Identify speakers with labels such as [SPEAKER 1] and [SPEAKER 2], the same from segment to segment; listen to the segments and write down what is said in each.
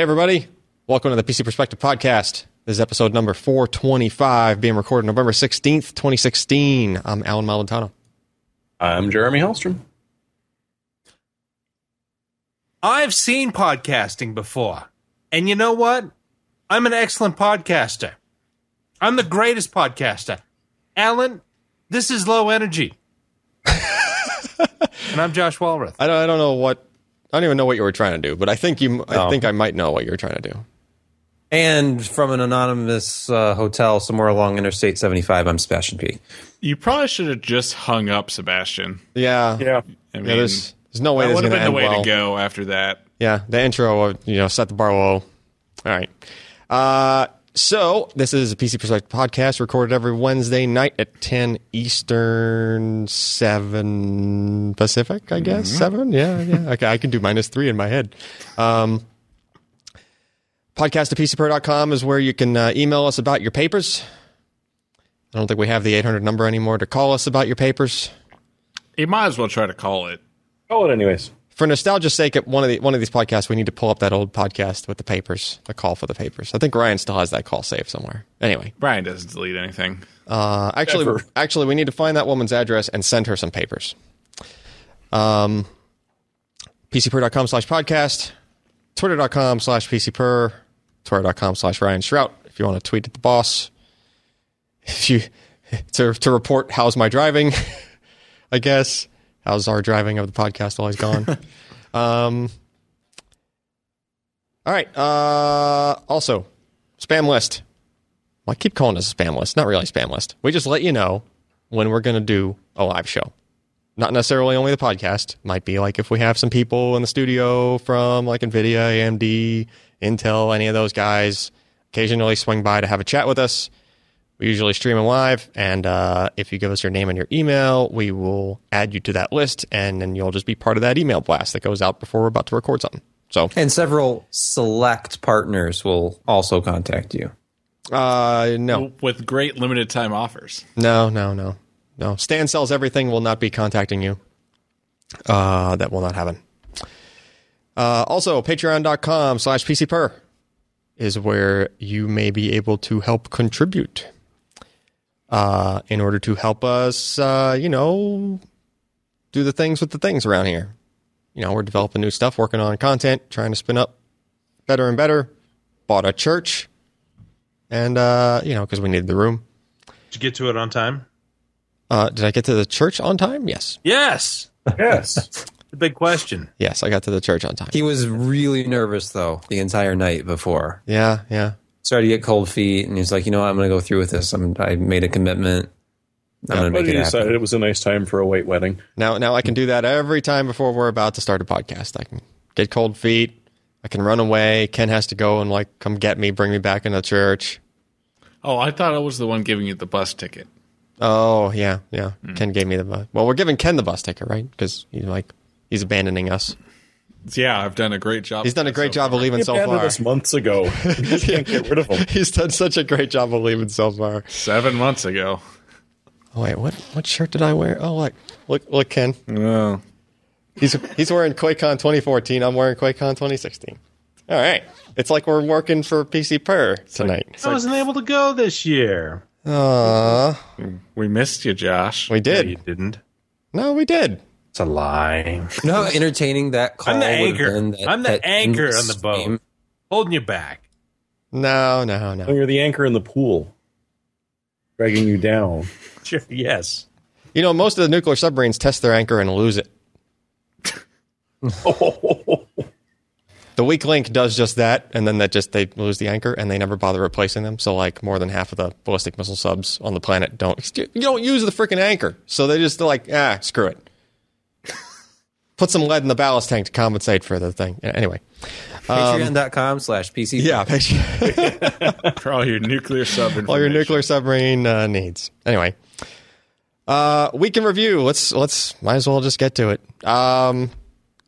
[SPEAKER 1] Hey, everybody. Welcome to the PC Perspective Podcast. This is episode number 425, being recorded November 16th, 2016. I'm Allyn Malventano.
[SPEAKER 2] I'm Jeremy Hellstrom.
[SPEAKER 3] I've seen podcasting before. And you know what? I'm an excellent podcaster. I'm the greatest podcaster. Allyn, this is low energy. and I'm Josh Walrath.
[SPEAKER 1] I don't, I don't know what, I don't even know what you were trying to do, but I think you, I
[SPEAKER 2] Oh.
[SPEAKER 1] think I might know what you were trying to do.
[SPEAKER 4] And from an anonymous uh, hotel somewhere along Interstate 75, I'm Sebastian P.
[SPEAKER 5] You probably should have just hung up, Sebastian.
[SPEAKER 1] Yeah.
[SPEAKER 2] Yeah.
[SPEAKER 5] I mean,
[SPEAKER 1] Yeah, there's, there's no way
[SPEAKER 5] that would have been the way
[SPEAKER 1] well.
[SPEAKER 5] to go after that.
[SPEAKER 1] Yeah, the intro, uh, you know, set the bar low. All right. Uh, so this is a PC Perspective podcast recorded every Wednesday night at 10 Eastern, 7 Pacific, I guess. 7? Yeah, yeah. Okay, I can do minus 3 in my head. Um, podcast at PCPer.com is where you can uh, email us about your papers. I don't think we have the 800 number anymore to call us about your papers.
[SPEAKER 5] You might as well try to call it.
[SPEAKER 2] Call it anyways.
[SPEAKER 1] For nostalgia's sake, at one of the one of these podcasts, we need to pull up that old podcast with the papers, the call for the papers. I think Ryan still has that call saved somewhere. Anyway,
[SPEAKER 5] Brian doesn't delete anything.
[SPEAKER 1] uh, actually,
[SPEAKER 2] Ever.
[SPEAKER 1] actually, we need to find that woman's address and send her some papers. Um, PCPer.com slash podcast, Twitter.com slash PCPer, Twitter.com slash Ryan Shrout. If you want to tweet at the boss, if you to to report how's my driving, I guess how's our driving of the podcast while he's gone. um, all right. Uh, also, spam list. Well, I keep calling this a spam list. Not really a spam list. We just let you know when we're going to do a live show. Not necessarily only the podcast. Might be like if we have some people in the studio from like NVIDIA, AMD, Intel, any of those guys, occasionally swing by to have a chat with us. We usually stream them live, and uh, if you give us your name and your email, we will add you to that list, and then you'll just be part of that email blast that goes out before we're about to record something. So,
[SPEAKER 4] And several select partners will also contact you.
[SPEAKER 1] uh, no,
[SPEAKER 5] With great limited time offers.
[SPEAKER 1] no, no, no, no. Stan sells everything. Will not be contacting you. Uh, that will not happen. Uh, also, patreon.com slash PCPer is where you may be able to help contribute uh, in order to help us, uh, you know, do the things with the things around here. You know, we're developing new stuff, working on content, trying to spin up better and better. Bought a church, and, uh, you know, because we needed the room.
[SPEAKER 3] Did you get to it on time?
[SPEAKER 1] Uh, did I get to the church on time? Yes.
[SPEAKER 3] Yes.
[SPEAKER 2] Yes.
[SPEAKER 3] The big question.
[SPEAKER 1] Yes, I got to the church on time.
[SPEAKER 4] He was really nervous, though, the entire night before.
[SPEAKER 1] Yeah, yeah.
[SPEAKER 4] Started to get cold feet, and he's like, you know what? I'm going to go through with this. I'm, I made a commitment. I'm going to
[SPEAKER 2] but
[SPEAKER 4] make
[SPEAKER 2] he
[SPEAKER 4] it happen.
[SPEAKER 2] decided it was a nice time for a white wedding.
[SPEAKER 1] Now, now I can do that every time before we're about to start a podcast. I can get cold feet. I can run away. Ken has to go and like come get me, bring me back into church.
[SPEAKER 5] Oh, I thought I was the one giving you the bus ticket.
[SPEAKER 1] Oh yeah, yeah. Hmm. Ken gave me the bus. Well, we're giving Ken the bus ticket, right? Because he's like he's abandoning us.
[SPEAKER 5] Yeah, I've done a great job.
[SPEAKER 1] He's done a great job of leaving so far.
[SPEAKER 2] us months ago. You just can't get rid of him.
[SPEAKER 1] He's done such a great job of leaving so far.
[SPEAKER 5] Seven months ago.
[SPEAKER 1] Oh wait, what what shirt did I wear? Oh look, look, look, Ken.
[SPEAKER 5] Oh.
[SPEAKER 1] He's he's wearing QuakeCon 2014. I'm wearing QuakeCon 2016. All right, it's like we're working for PC Per tonight.
[SPEAKER 3] I wasn't able to go this year.
[SPEAKER 1] Aww,
[SPEAKER 5] We missed you, Josh.
[SPEAKER 1] we
[SPEAKER 3] No, you didn't.
[SPEAKER 1] No, we did.
[SPEAKER 3] It's a lie.
[SPEAKER 4] You know how entertaining that call
[SPEAKER 3] I'm the
[SPEAKER 4] would have
[SPEAKER 3] anchor.
[SPEAKER 4] been? That,
[SPEAKER 3] I'm the anchor on the boat.
[SPEAKER 4] stream?
[SPEAKER 3] Holding you back.
[SPEAKER 1] No, no,
[SPEAKER 2] Oh,
[SPEAKER 1] no.
[SPEAKER 2] you're the anchor in the pool, dragging you down.
[SPEAKER 3] Sure. Yes.
[SPEAKER 1] You know, most of the nuclear submarines test their anchor and lose it. The weak link does just that, and then that just they lose the anchor, and they never bother replacing them. So, like, more than half of the ballistic missile subs on the planet don't. You don't use the freaking anchor, so they just like, ah, screw it. Put some lead in the ballast tank to compensate for the thing. Yeah, Anyway,
[SPEAKER 4] Patreon.com slash PC.
[SPEAKER 1] yeah, make
[SPEAKER 5] For all your nuclear sub
[SPEAKER 1] all your nuclear submarine uh, needs. Anyway, uh, week in review. Let's let's might as well just get to it. Um,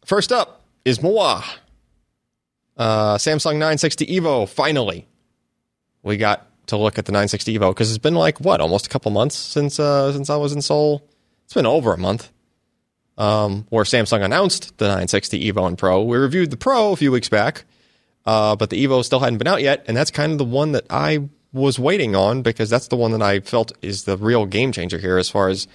[SPEAKER 1] first up is Moa. Uh, Samsung 960 Evo. Finally, we got to look at the 960 Evo because it's been like what almost a couple months since uh, since I was in Seoul. It's been over a month. Um, where Samsung announced the 960 Evo and Pro. We reviewed the Pro a few weeks back. uh, but the Evo still hadn't been out yet, and that's kind of the one that I was waiting on because that's the one that I felt is the real game changer here as far as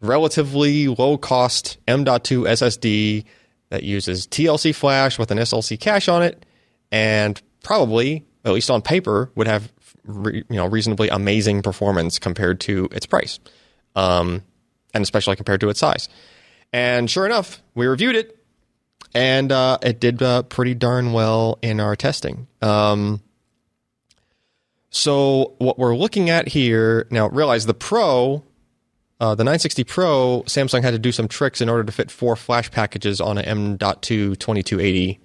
[SPEAKER 1] relatively low cost M.2 SSD that uses TLC flash with an SLC cache on it, and probably, at least on paper, would have re, you know reasonably amazing performance compared to its price, um, and especially compared to its size. And sure enough, we reviewed it, and uh, it did uh, pretty darn well in our testing. Um, so what we're looking at here now, realize the Pro, uh, the 960 Pro, Samsung had to do some tricks in order to fit four flash packages on an M.2 2280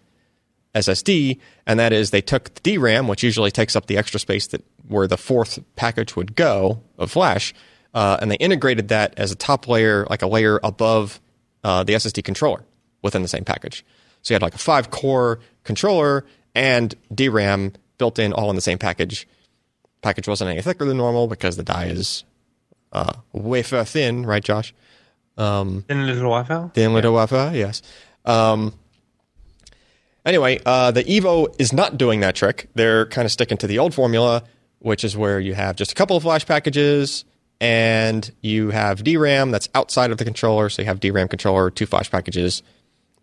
[SPEAKER 1] SSD, and that is they took the DRAM, which usually takes up the extra space that where the fourth package would go of flash, uh, and they integrated that as a top layer, like a layer above uh, the SSD controller within the same package. So you had like a five core controller and DRAM built in all in the same package. Package wasn't any thicker than normal because the die is uh, wafer thin, right, Josh?
[SPEAKER 3] In a little Wi-Fi.
[SPEAKER 1] Thin little wafer, yes. Um, anyway, uh, the Evo is not doing that trick. They're kind of sticking to the old formula, which is where you have just a couple of flash packages and you have DRAM that's outside of the controller. So you have DRAM controller, two flash packages.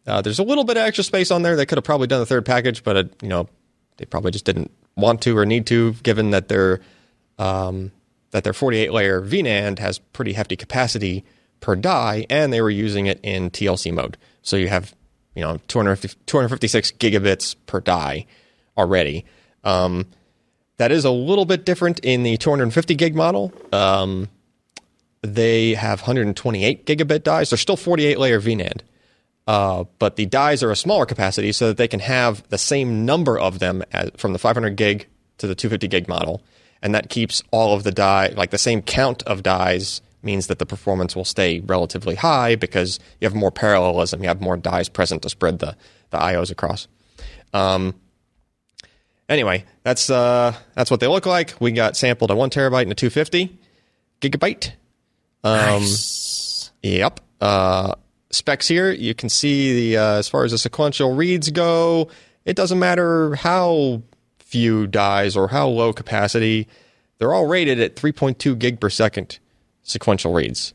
[SPEAKER 1] Uh, there's a little bit of extra space on there. They could have probably done the third package, but it, you know they probably just didn't want to or need to, given that their um, that their 48 layer VNAND has pretty hefty capacity per die, and they were using it in TLC mode. So you have you know 250, 256 gigabits per die already. Um, that is a little bit different in the 250 gig model. Um, they have 128 gigabit dies. They're still 48 layer VNAND. Uh, but the dies are a smaller capacity so that they can have the same number of them as, from the 500 gig to the 250 gig model. And that keeps all of the die, like the same count of dies means that the performance will stay relatively high because you have more parallelism. You have more dies present to spread the, the IOs across. Um, anyway, that's, uh, that's what they look like. We got sampled a one terabyte and a 250 gigabyte. Um, Yep. Uh, specs here, you can see the uh, as far as the sequential reads go, it doesn't matter how few dies or how low capacity, they're all rated at 3.2 gig per second sequential reads,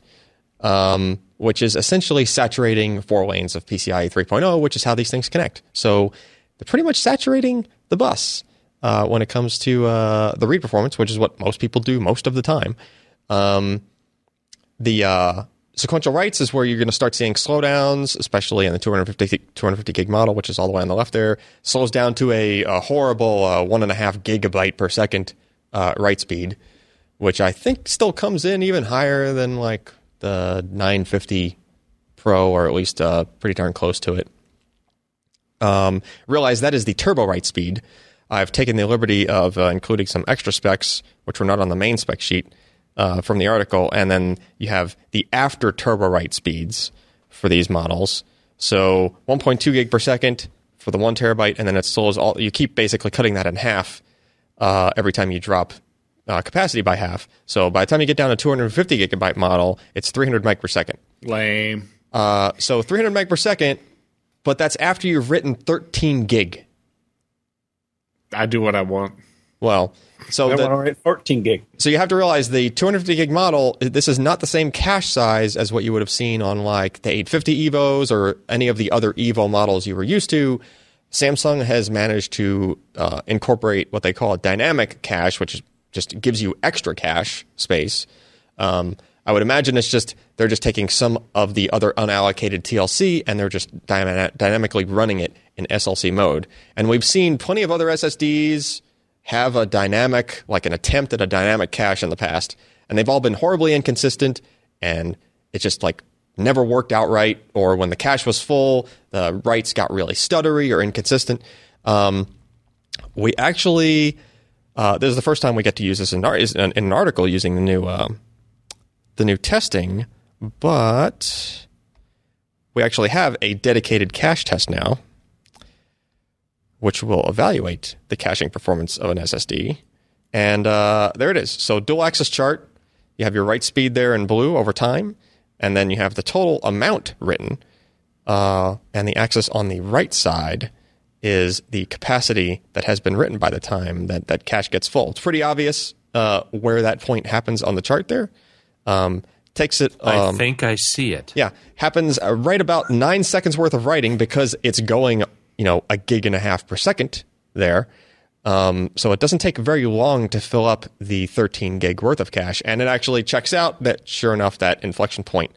[SPEAKER 1] um, which is essentially saturating four lanes of PCIe 3.0, which is how these things connect. So they're pretty much saturating the bus uh, when it comes to uh, the read performance, which is what most people do most of the time. Um, the uh, sequential writes is where you're going to start seeing slowdowns, especially in the 250, 250 gig model, which is all the way on the left there. Slows down to a, a horrible uh, one and a half gigabyte per second uh, write speed, which I think still comes in even higher than like the 950 Pro, or at least uh, pretty darn close to it. Um, realize that is the turbo write speed. I've taken the liberty of uh, including some extra specs, which were not on the main spec sheet uh, from the article, and then you have the after turbo write speeds for these models. So 1.2 gig per second for the one terabyte, and then it slows all. You keep basically cutting that in half uh, every time you drop uh, capacity by half. So by the time you get down to 250 gigabyte model, it's 300 meg per second.
[SPEAKER 5] Lame.
[SPEAKER 1] Uh, so 300 meg per second, but that's after you've written 13 gig.
[SPEAKER 5] I do what I want.
[SPEAKER 1] Well, so
[SPEAKER 2] I
[SPEAKER 1] the,
[SPEAKER 2] want to write 14 gig.
[SPEAKER 1] So you have to realize the 250 gig model, this is not the same cache size as what you would have seen on like the 850 Evos or any of the other Evo models you were used to. Samsung has managed to uh, incorporate what they call a dynamic cache, which is, just gives you extra cache space. Um, I would imagine it's just they're just taking some of the other unallocated TLC and they're just dyna- dynamically running it in SLC mode. And we've seen plenty of other SSDs have a dynamic, like an attempt at a dynamic cache in the past, and they've all been horribly inconsistent, and it just like never worked out right. Or when the cache was full, the writes got really stuttery or inconsistent. Um, we actually, uh, this is the first time we get to use this in, is in an article using the new um, the new testing, but we actually have a dedicated cache test now which will evaluate the caching performance of an SSD. And uh, there it is. So dual axis chart. You have your write speed there in blue over time, and then you have the total amount written. Uh, and the axis on the right side is the capacity that has been written by the time that that cache gets full. It's pretty obvious uh, where that point happens on the chart there. Um, takes it.
[SPEAKER 3] I
[SPEAKER 1] Um,
[SPEAKER 3] think I see it.
[SPEAKER 1] yeah, happens uh, right about nine seconds worth of writing because it's going, you know, a gig and a half per second there. Um, so it doesn't take very long to fill up the 13 gig worth of cache, and it actually checks out that sure enough that inflection point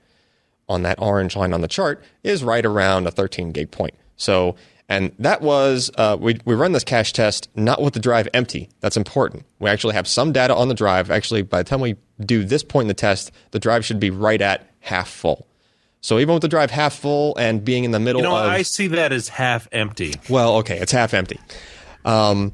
[SPEAKER 1] on that orange line on the chart is right around a 13 gig point. So, and that was uh, we we run this cache test not with the drive empty. That's important. We actually have some data on the drive. Actually, by the time we do this point in the test, the drive should be right at half full. So even with the drive half full and being in the middle
[SPEAKER 3] You know,
[SPEAKER 1] of
[SPEAKER 3] I see that as half empty.
[SPEAKER 1] well, okay, it's half empty. Um,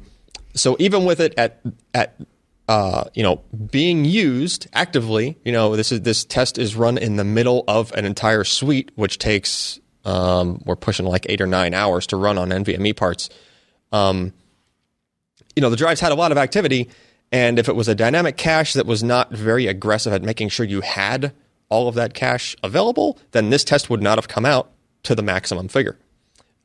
[SPEAKER 1] so even with it at at uh, you know being used actively, you know this is this test is run in the middle of an entire suite, which takes um, we're pushing like eight or nine hours to run on NVMe parts. Um, you know the drives had a lot of activity, and if it was a dynamic cache that was not very aggressive at making sure you had all of that cache available, then this test would not have come out to the maximum figure.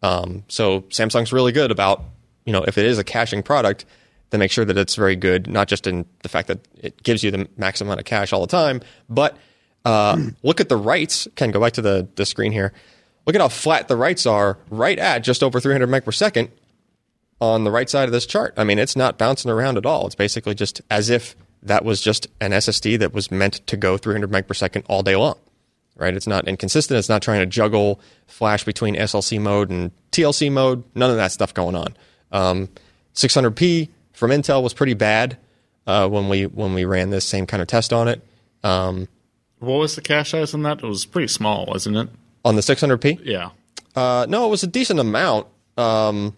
[SPEAKER 1] Um, so Samsung's really good about, you know, if it is a caching product, then make sure that it's very good, not just in the fact that it gives you the maximum amount of cache all the time, but uh, look at the writes. Ken, go back to the, the screen here. Look at how flat the writes are right at just over 300 meg per second on the right side of this chart. I mean, it's not bouncing around at all. It's basically just as if that was just an SSD that was meant to go 300 meg per second all day long right? It's not inconsistent. It's not trying to juggle flash between SLC mode and TLC mode. None of that stuff going on. Um, 600p from Intel was pretty bad uh, when we when we ran this same kind of test on it. Um,
[SPEAKER 5] What was the cache size on that? It was pretty small, wasn't it?
[SPEAKER 1] On the 600p,
[SPEAKER 5] Yeah.
[SPEAKER 1] uh, no, it was a decent amount. Um,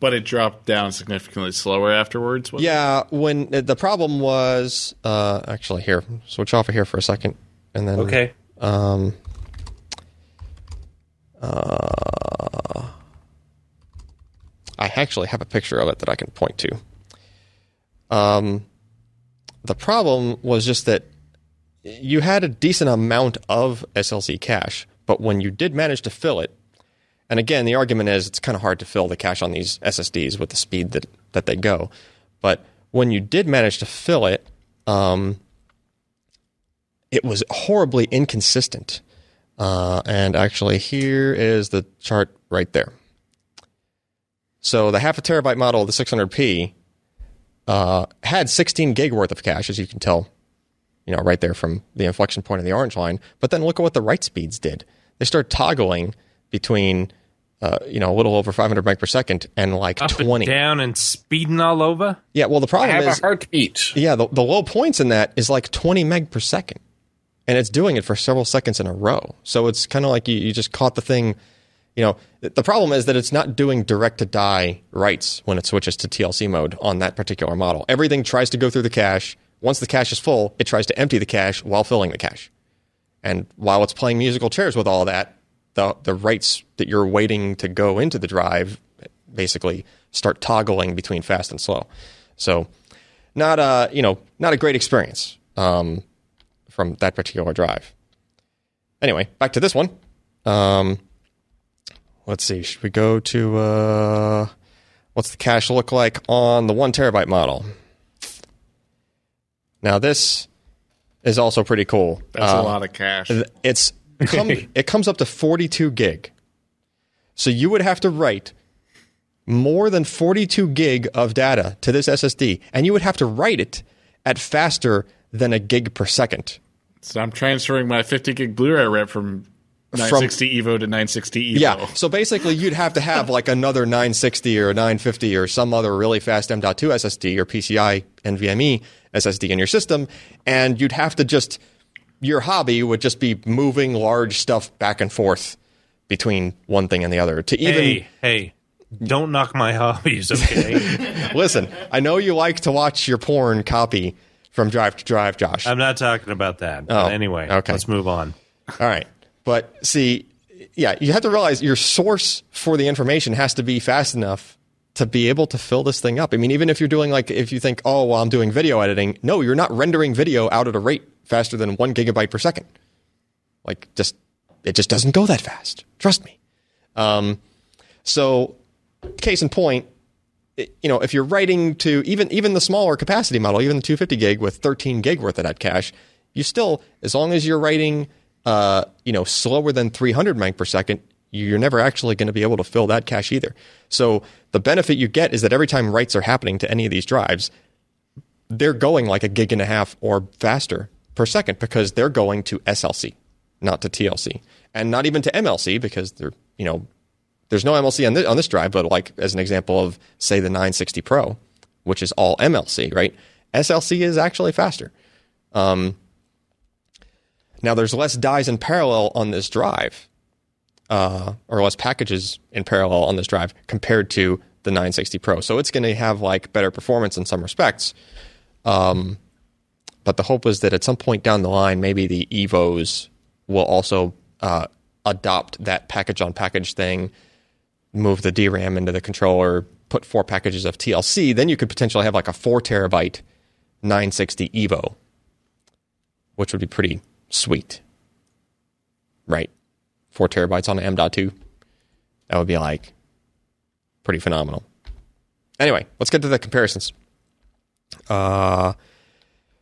[SPEAKER 5] But it dropped down significantly slower afterwards. wasn't
[SPEAKER 1] yeah, when the problem was uh, actually here, switch off of here for a second, and then
[SPEAKER 4] Okay.
[SPEAKER 1] Um, uh, I actually have a picture of it that I can point to. Um, the problem was just that you had a decent amount of SLC cache, but when you did manage to fill it, and again, the argument is it's kind of hard to fill the cache on these SSDs with the speed that, that they go. But when you did manage to fill it, um, it was horribly inconsistent. Uh, and actually, here is the chart right there. So the half a terabyte model of the 600p uh, had 16 gig worth of cache, as you can tell, you know, right there from the inflection point of the orange line. But then look at what the write speeds did. They start toggling between, uh, you know, a little over 500 meg per second and like
[SPEAKER 3] Up
[SPEAKER 1] 20.
[SPEAKER 3] and down and speeding all over.
[SPEAKER 1] Yeah, well, the
[SPEAKER 2] I
[SPEAKER 1] problem
[SPEAKER 2] have
[SPEAKER 1] is
[SPEAKER 2] a heartbeat.
[SPEAKER 1] yeah, the, the low points in that is like 20 meg per second. And it's doing it for several seconds in a row. So it's kind of like you, you just caught the thing. You know, the problem is that it's not doing direct to die writes when it switches to TLC mode on that particular model. Everything tries to go through the cache. Once the cache is full, it tries to empty the cache while filling the cache. And while it's playing musical chairs with all that, the the writes that you're waiting to go into the drive basically start toggling between fast and slow. So not a you know not a great experience um, from that particular drive. Anyway, back to this one. Um, let's see. Should we go to uh, what's the cache look like on the one terabyte model? Now this is also pretty cool.
[SPEAKER 5] That's a um, lot of cash.
[SPEAKER 1] it's come, it comes up to 42 gig. So you would have to write more than 42 gig of data to this SSD, and you would have to write it at faster than a gig per second.
[SPEAKER 5] So I'm transferring my 50 gig Blu-ray rip from 960 Evo to 960 Evo.
[SPEAKER 1] Yeah. So basically, you'd have to have like another 960 or 950 or some other really fast M.2 SSD or PCI NVMe SSD in your system, and you'd have to just your hobby would just be moving large stuff back and forth between one thing and the other to even
[SPEAKER 3] Hey, hey, don't knock my hobbies, okay?
[SPEAKER 1] listen. I know you like to watch your porn copy from drive to drive, Josh.
[SPEAKER 3] I'm not talking about that.
[SPEAKER 1] Oh,
[SPEAKER 3] anyway,
[SPEAKER 1] okay.
[SPEAKER 3] let's move on.
[SPEAKER 1] All right. But see, yeah, you have to realize your source for the information has to be fast enough to be able to fill this thing up. I mean, even if you're doing like, if you think, oh, well, I'm doing video editing, no, you're not rendering video out at a rate faster than one gigabyte per second. Like, just, it just doesn't go that fast. Trust me. Um, so case in point, you know, if you're writing to even even the smaller capacity model, even the 250 gig with 13 gig worth of that cache, you still, as long as you're writing, uh, you know, slower than 300 meg per second, you're never actually going to be able to fill that cache either. So the benefit you get is that every time writes are happening to any of these drives, they're going like a gig and a half or faster per second because they're going to SLC, not to TLC, and not even to MLC because they're you know there's no MLC on this, on this drive, but like as an example of say the 960 Pro, which is all MLC, right? SLC is actually faster. Um, now there's less dies in parallel on this drive, uh, or less packages in parallel on this drive compared to the 960 Pro. So it's going to have like better performance in some respects. Um, but the hope is that at some point down the line, maybe the Evos will also uh, adopt that package on package thing, move the DRAM into the controller, put four packages of TLC. Then you could potentially have like a four terabyte 960 Evo, which would be pretty sweet. Right? Four terabytes on an M.2. That would be like pretty phenomenal. Anyway, let's get to the comparisons. Uh,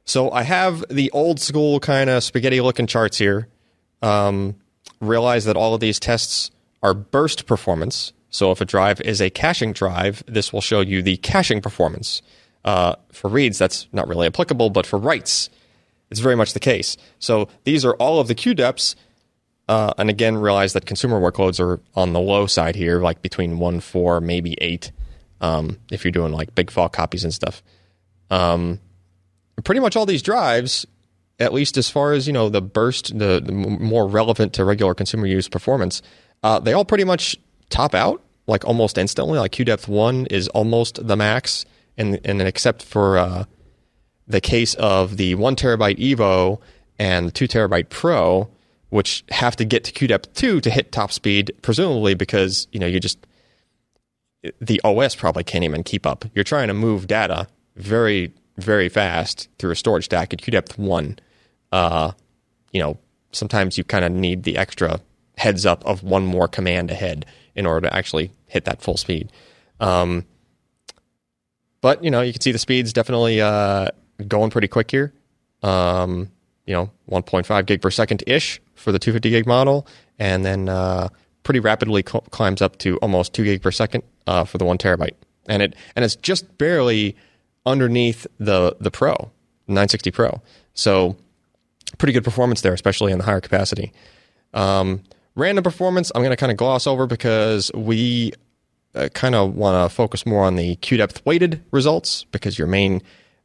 [SPEAKER 1] so I have the old school kind of spaghetti looking charts here. Um, realize that all of these tests are burst performance. So if a drive is a caching drive, this will show you the caching performance. Uh, for reads, that's not really applicable, but for writes, it's very much the case. So these are all of the queue depths. Uh, and again, realize that consumer workloads are on the low side here, like between one, four, maybe eight, um, if you're doing like big file copies and stuff. Um, pretty much all these drives, at least as far as you know, the burst, the, the more relevant to regular consumer use performance, uh, they all pretty much top out like almost instantly. Like QDepth one is almost the max, and and except for uh, the case of the one terabyte Evo and the two terabyte Pro, which have to get to QDepth two to hit top speed, presumably because you know you just the OS probably can't even keep up. You're trying to move data very, very fast through a storage stack at QDepth one. Uh, you know, sometimes you kind of need the extra heads up of one more command ahead in order to actually hit that full speed. Um, but you know, you can see the speeds definitely uh, going pretty quick here. Um, you know, 1.5 gig per second ish for the 250 gig model, and then uh, pretty rapidly cl- climbs up to almost 2 gig per second uh, for the one terabyte, and it and it's just barely underneath the the Pro 960 Pro. So pretty good performance there, especially in the higher capacity. Um, random performance, I'm going to kind of gloss over because we uh, kind of want to focus more on the Q depth weighted results because your main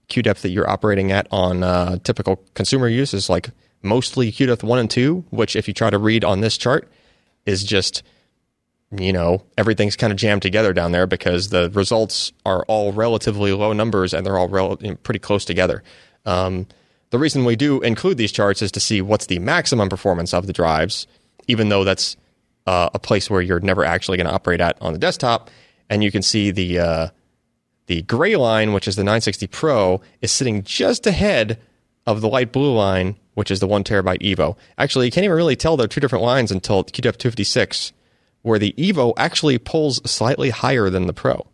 [SPEAKER 1] Q depth that you're operating at on uh, typical consumer use is like mostly Q depth one and two, which if you try to read on this chart is just you know everything's kind of jammed together down there because the results are all relatively low numbers and they're all rel- pretty close together. Um, the reason we do include these charts is to see what's the maximum performance of the drives, even though that's uh, a place where you're never actually going to operate at on the desktop. And you can see the uh, the gray line, which is the 960 Pro, is sitting just ahead of the light blue line, which is the one terabyte Evo. Actually, you can't even really tell they're two different lines until QDEP 256, where the Evo actually pulls slightly higher than the Pro.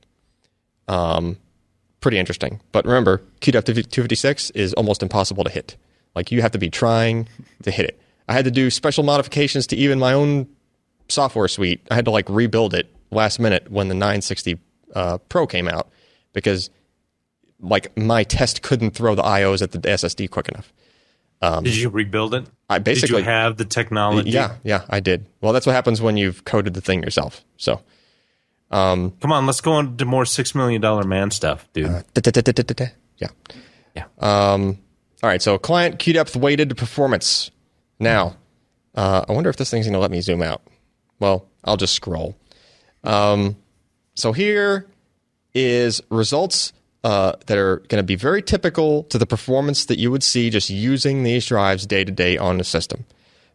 [SPEAKER 1] Um, pretty interesting. But remember, QDEP 256 is almost impossible to hit. Like you have to be trying to hit it. I had to do special modifications to even my own software suite. I had to like rebuild it last minute when the 960 uh, Pro came out because like my test couldn't throw the IOs at the SSD quick enough.
[SPEAKER 3] Did you rebuild it?
[SPEAKER 1] I
[SPEAKER 3] Did
[SPEAKER 1] basically
[SPEAKER 3] you have the technology?
[SPEAKER 1] yeah yeah I did. Well, that's what happens when you've coded the thing yourself. So
[SPEAKER 3] Come on, let's go on to more six million dollar man stuff, dude.
[SPEAKER 1] Da-da-da-da-da-da. Yeah.
[SPEAKER 3] Yeah.
[SPEAKER 1] Um, all right. So client Q depth weighted performance. Now, uh, I wonder if this thing's going to let me zoom out. Well, I'll just scroll. Um, so here is results uh, that are going to be very typical to the performance that you would see just using these drives day to day on the system.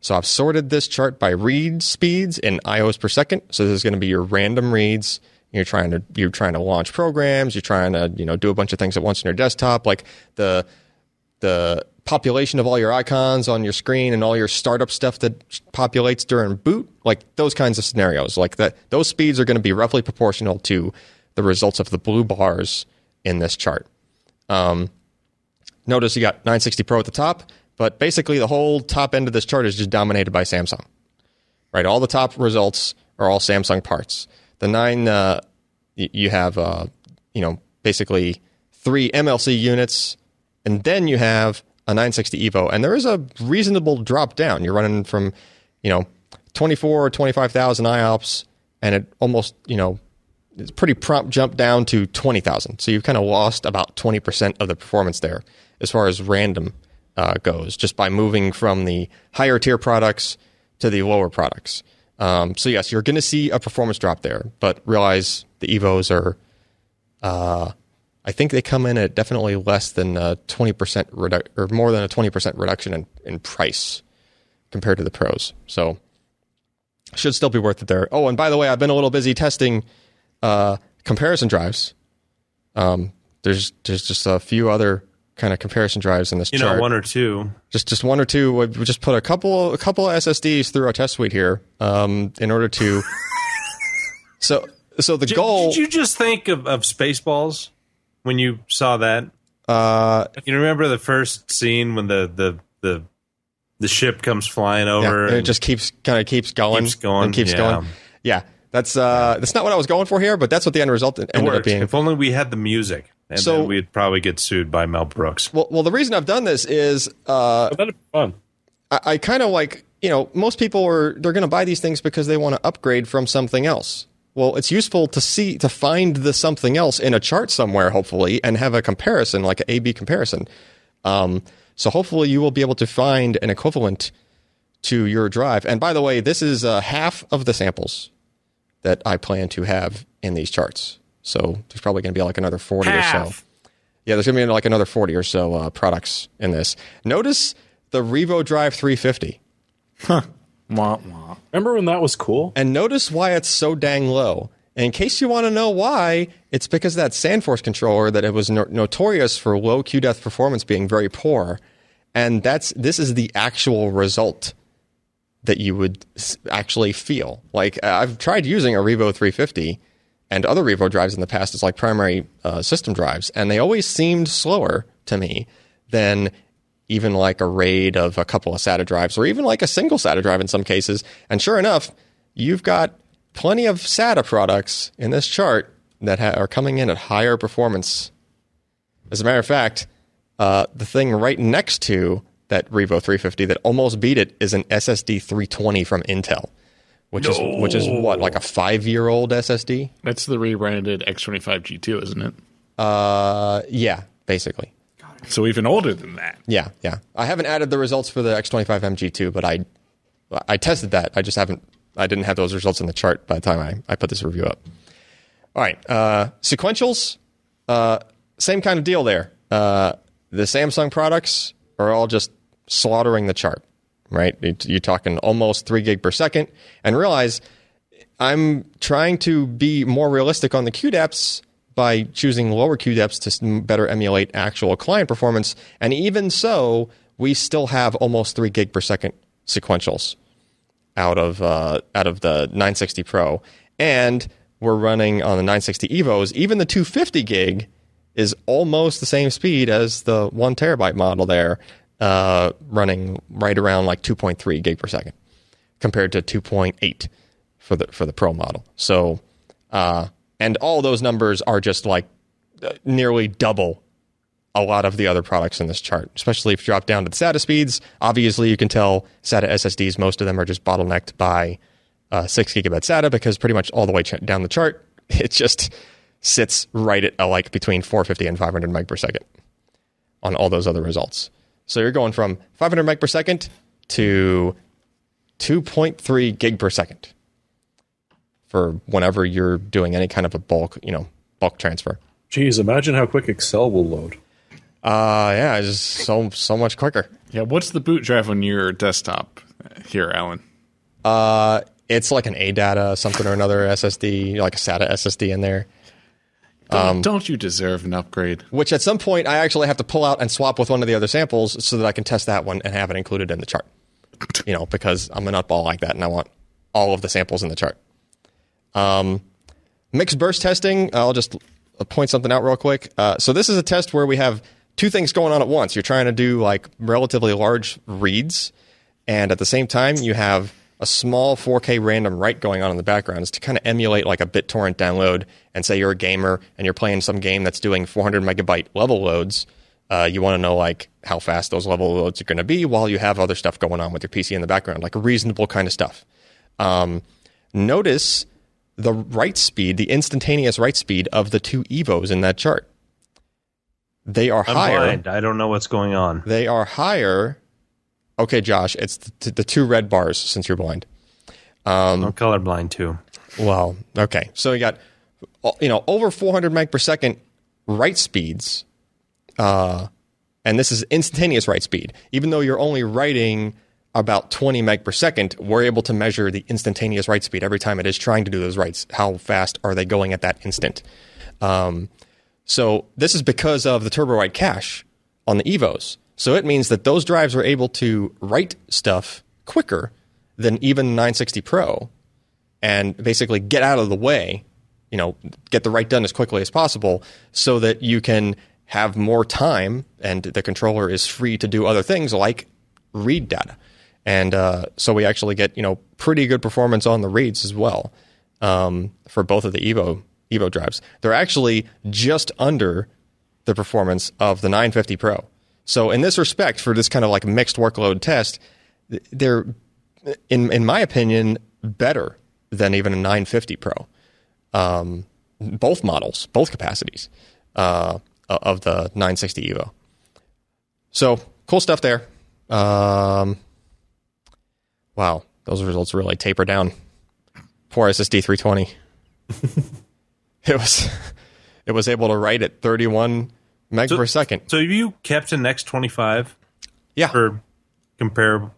[SPEAKER 1] So I've sorted this chart by read speeds in IOs per second. So this is going to be your random reads. You're trying to you're trying to launch programs. You're trying to you know do a bunch of things at once on your desktop. Like the the population of all your icons on your screen and all your startup stuff that populates during boot, like those kinds of scenarios, like that, those speeds are going to be roughly proportional to the results of the blue bars in this chart. Um, notice you got 960 Pro at the top, but basically the whole top end of this chart is just dominated by Samsung. Right, all the top results are all Samsung parts. The nine, uh, you have, uh, you know, basically three MLC units, and then you have a 960 Evo, and there is a reasonable drop down. You're running from, you know, 24 or 25,000 IOPS, and it almost, you know, pretty prompt jump down to 20,000. So you've kind of lost about 20% of the performance there as far as random uh, goes, just by moving from the higher tier products to the lower products. Um, so yes, you're going to see a performance drop there, but realize the Evos are, uh, I think they come in at definitely less than a 20% redu- or more than a 20% reduction in, in price compared to the pros. So should still be worth it there. Oh, and by the way, I've been a little busy testing uh, comparison drives. Um, there's there's just a few other kind of comparison drives in this
[SPEAKER 3] You
[SPEAKER 1] chart.
[SPEAKER 3] know, one or two.
[SPEAKER 1] just just one or two. We just put a couple a couple of SSDs through our test suite here um, in order to. so so the
[SPEAKER 3] Did,
[SPEAKER 1] goal.
[SPEAKER 3] did you just think of, of Spaceballs when you saw that?
[SPEAKER 1] uh,
[SPEAKER 3] You remember the first scene when the the the, the ship comes flying
[SPEAKER 1] yeah,
[SPEAKER 3] over?
[SPEAKER 1] and it just keeps kind of keeps going,
[SPEAKER 3] Keeps going,
[SPEAKER 1] and keeps
[SPEAKER 3] yeah.
[SPEAKER 1] going. Yeah, that's uh, that's not what I was going for here, but that's what the end result
[SPEAKER 3] it
[SPEAKER 1] ended up being.
[SPEAKER 3] If only we had the music, and
[SPEAKER 1] So-
[SPEAKER 3] then we'd probably get sued by Mel Brooks.
[SPEAKER 1] Well, well, the reason I've done this is uh,
[SPEAKER 2] But that'd be fun.
[SPEAKER 1] I, I kind of like you know most people are they're going to buy these things because they want to upgrade from something else. Well, it's useful to see to find the something else in a chart somewhere, hopefully, and have a comparison like an A/B comparison. Um, so hopefully you will be able to find an equivalent to your drive. And by the way, this is uh, half of the samples that I plan to have in these charts. So there's probably going to be like another forty or so. Yeah, there's going to be like another 40 or so uh, products in this. Notice the Revo Drive 350.
[SPEAKER 5] Wah, wah.
[SPEAKER 2] Remember when that was cool?
[SPEAKER 1] And notice why it's so dang low. And in case you want to know why, it's because of that Sandforce controller that it was no- notorious for low Q depth performance being very poor. And that's this is the actual result that you would actually feel. Like I've tried using a Revo 350 and other Revo drives in the past as like primary uh, system drives, and they always seemed slower to me than even like a raid of a couple of SATA drives, or even like a single SATA drive in some cases. And sure enough, you've got plenty of SATA products in this chart that ha- are coming in at higher performance. As a matter of fact, uh, the thing right next to that Revo 350 that almost beat it is an SSD 320 from Intel, which is which is what like a five year old SSD.
[SPEAKER 5] That's the rebranded X25 G2, isn't it?
[SPEAKER 1] Uh, yeah, basically.
[SPEAKER 5] So even older than that.
[SPEAKER 1] Yeah, yeah. I haven't added the results for the X25 MG2, but I I tested that. I just haven't. I didn't have those results in the chart by the time I, I put this review up. All right, uh, sequentials. Uh, same kind of deal there. Uh, the Samsung products are all just slaughtering the chart, right? You're talking almost three gig per second, and realize I'm trying to be more realistic on the Q depths by choosing lower Q depths to better emulate actual client performance. And even so, we still have almost three gig per second sequentials out of uh, out of the 960 Pro, and we're running on the 960 Evos. Even the 250 gig is almost the same speed as the one terabyte model there, uh, running right around like 2.3 gig per second compared to 2.8 for the for the Pro model. So, uh, and all those numbers are just like uh, nearly double a lot of the other products in this chart, especially if you drop down to the SATA speeds. Obviously, you can tell SATA SSDs, most of them are just bottlenecked by uh, 6 gigabit SATA because pretty much all the way ch- down the chart, it just sits right at uh, like between 450 and 500 meg per second on all those other results. So you're going from 500 meg per second to 2.3 gig per second for whenever you're doing any kind of a bulk, you know, bulk transfer.
[SPEAKER 2] Geez, imagine how quick Excel will load.
[SPEAKER 1] Uh, yeah, it's just so so much quicker.
[SPEAKER 5] Yeah, what's the boot drive on your desktop uh, here, Allyn?
[SPEAKER 1] Uh, it's like an ADATA something or another SSD, like a SATA SSD in there.
[SPEAKER 5] Don't, don't you deserve an upgrade?
[SPEAKER 1] which at some point I actually have to pull out and swap with one of the other samples so that I can test that one and have it included in the chart. You know, because I'm a nutball like that and I want all of the samples in the chart. Um, mixed burst testing, I'll just point something out real quick. Uh, so this is a test where we have two things going on at once. You're trying to do like relatively large reads, and at the same time you have a small 4K random write going on in the background. is to kind of emulate like a BitTorrent download. And say you're a gamer and you're playing some game that's doing 400 megabyte level loads. Uh, you want to know like how fast those level loads are going to be while you have other stuff going on with your PC in the background, like a reasonable kind of stuff. Um, notice the write speed, the instantaneous write speed of the two Evos in that chart. They are
[SPEAKER 6] I'm
[SPEAKER 1] higher.
[SPEAKER 6] blind. I don't know what's going on.
[SPEAKER 1] They are higher. Okay, Josh, it's the, the two red bars since you're blind.
[SPEAKER 6] I'm colorblind too.
[SPEAKER 1] Well, okay. So you got, uh, you know, over 400 meg per second write speeds, uh, and this is instantaneous write speed. Even though you're only writing about 20 meg per second, we're able to measure the instantaneous write speed every time it is trying to do those writes. How fast are they going at that instant? Um, so this is because of the TurboWrite cache on the Evos. So it means that those drives are able to write stuff quicker than even 960 Pro and basically get out of the way, you know, get the write done as quickly as possible so that you can have more time and the controller is free to do other things like read data. And uh, so we actually get, you know, pretty good performance on the reads as well um, for both of the Evo Evo drives. They're actually just under the performance of the 950 Pro. So in this respect, for this kind of like mixed workload test, they're in in my opinion better than even a 950 Pro. Um, both models, both capacities uh, of the 960 Evo. So cool stuff there. Um, wow, those results really taper down. Poor SSD 320. it was it was able to write at 31 meg
[SPEAKER 6] So-
[SPEAKER 1] per second.
[SPEAKER 6] So have you kept an X25
[SPEAKER 1] Yeah,
[SPEAKER 6] for compare?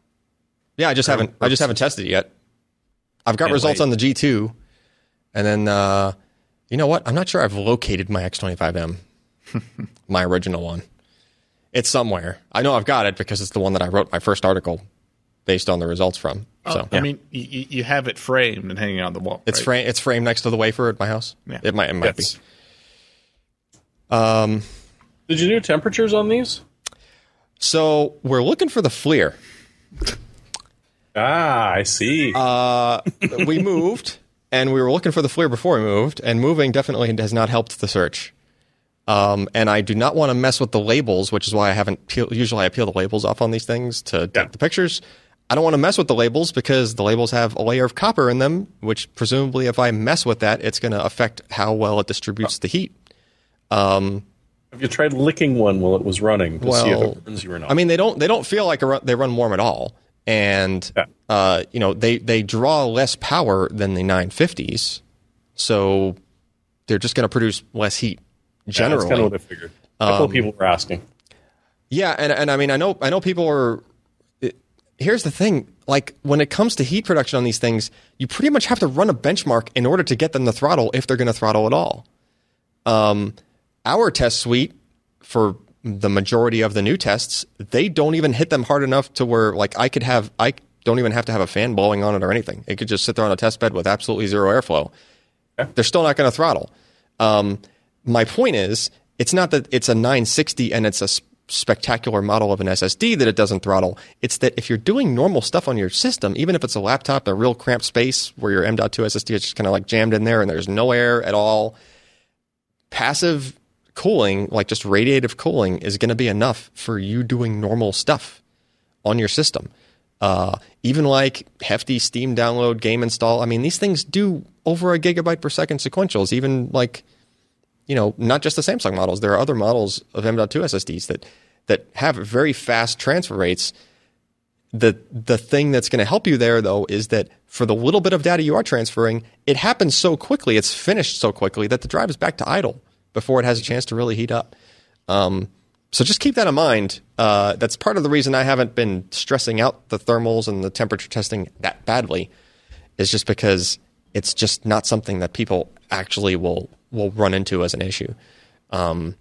[SPEAKER 1] yeah. I just haven't I just haven't tested it yet. I've got
[SPEAKER 6] Can't
[SPEAKER 1] results
[SPEAKER 6] wait.
[SPEAKER 1] on the G2, and then uh, you know what? I'm not sure I've located my X25M, my original one. It's somewhere. I know I've got it because it's the one that I wrote my first article based on the results from. So
[SPEAKER 5] I mean, you, you have it framed and hanging on the wall.
[SPEAKER 1] it's
[SPEAKER 5] right?
[SPEAKER 1] framed. It's framed next to the wafer at my house.
[SPEAKER 5] Yeah.
[SPEAKER 1] It might. It might
[SPEAKER 5] Yes.
[SPEAKER 1] be. Um.
[SPEAKER 2] Did you do temperatures on these?
[SPEAKER 1] So we're looking for the FLIR.
[SPEAKER 2] Ah, I see.
[SPEAKER 1] we moved and we were looking for the FLIR before we moved, and moving definitely has not helped the search. Um, and I do not want to mess with the labels, which is why I haven't. Peel, usually, I peel the labels off on these things to take the pictures. I don't want to mess with the labels because the labels have a layer of copper in them, which presumably, if I mess with that, it's going to affect how well it distributes the heat.
[SPEAKER 2] Have you tried licking one while it was running to see if it burns you or not?
[SPEAKER 1] I mean, they don't they don't feel like a run, they run warm at all, and
[SPEAKER 2] Yeah.
[SPEAKER 1] uh, you know they they draw less power than the 950s, so they're just going to produce less heat
[SPEAKER 2] Yeah, that's
[SPEAKER 1] generally.
[SPEAKER 2] kind of what I figured. A couple of people were asking.
[SPEAKER 1] Yeah, and and I mean, I know I know people are. it- here's the thing: like when it comes to heat production on these things, you pretty much have to run a benchmark in order to get them to throttle if they're going to throttle at all. Um, our test suite for the majority of the new tests, they don't even hit them hard enough to where like I could have I don't even have to have a fan blowing on it or anything. It could just sit there on a test bed with absolutely zero airflow. They're still not going to throttle. Um, my point is, it's not that it's a 960 and it's a spectacular model of an SSD that it doesn't throttle. It's that if you're doing normal stuff on your system, even if it's a laptop in a real cramped space where your M.2 SSD is just kind of like jammed in there and there's no air at all, passive cooling, like just radiative cooling, is going to be enough for you doing normal stuff on your system. Uh, even like hefty Steam download, game install. I mean, these things do over a gigabyte per second sequentials. Even like, you know, not just the Samsung models. There are other models of M.2 SSDs that that have very fast transfer rates. The the thing that's going to help you there though is that for the little bit of data you are transferring, it happens so quickly, it's finished so quickly that the drive is back to idle before it has a chance to really heat up. Um, so just keep that in mind. Uh, that's part of the reason I haven't been stressing out the thermals and the temperature testing that badly, is just because it's just not something that people actually will will run into as an issue. Um,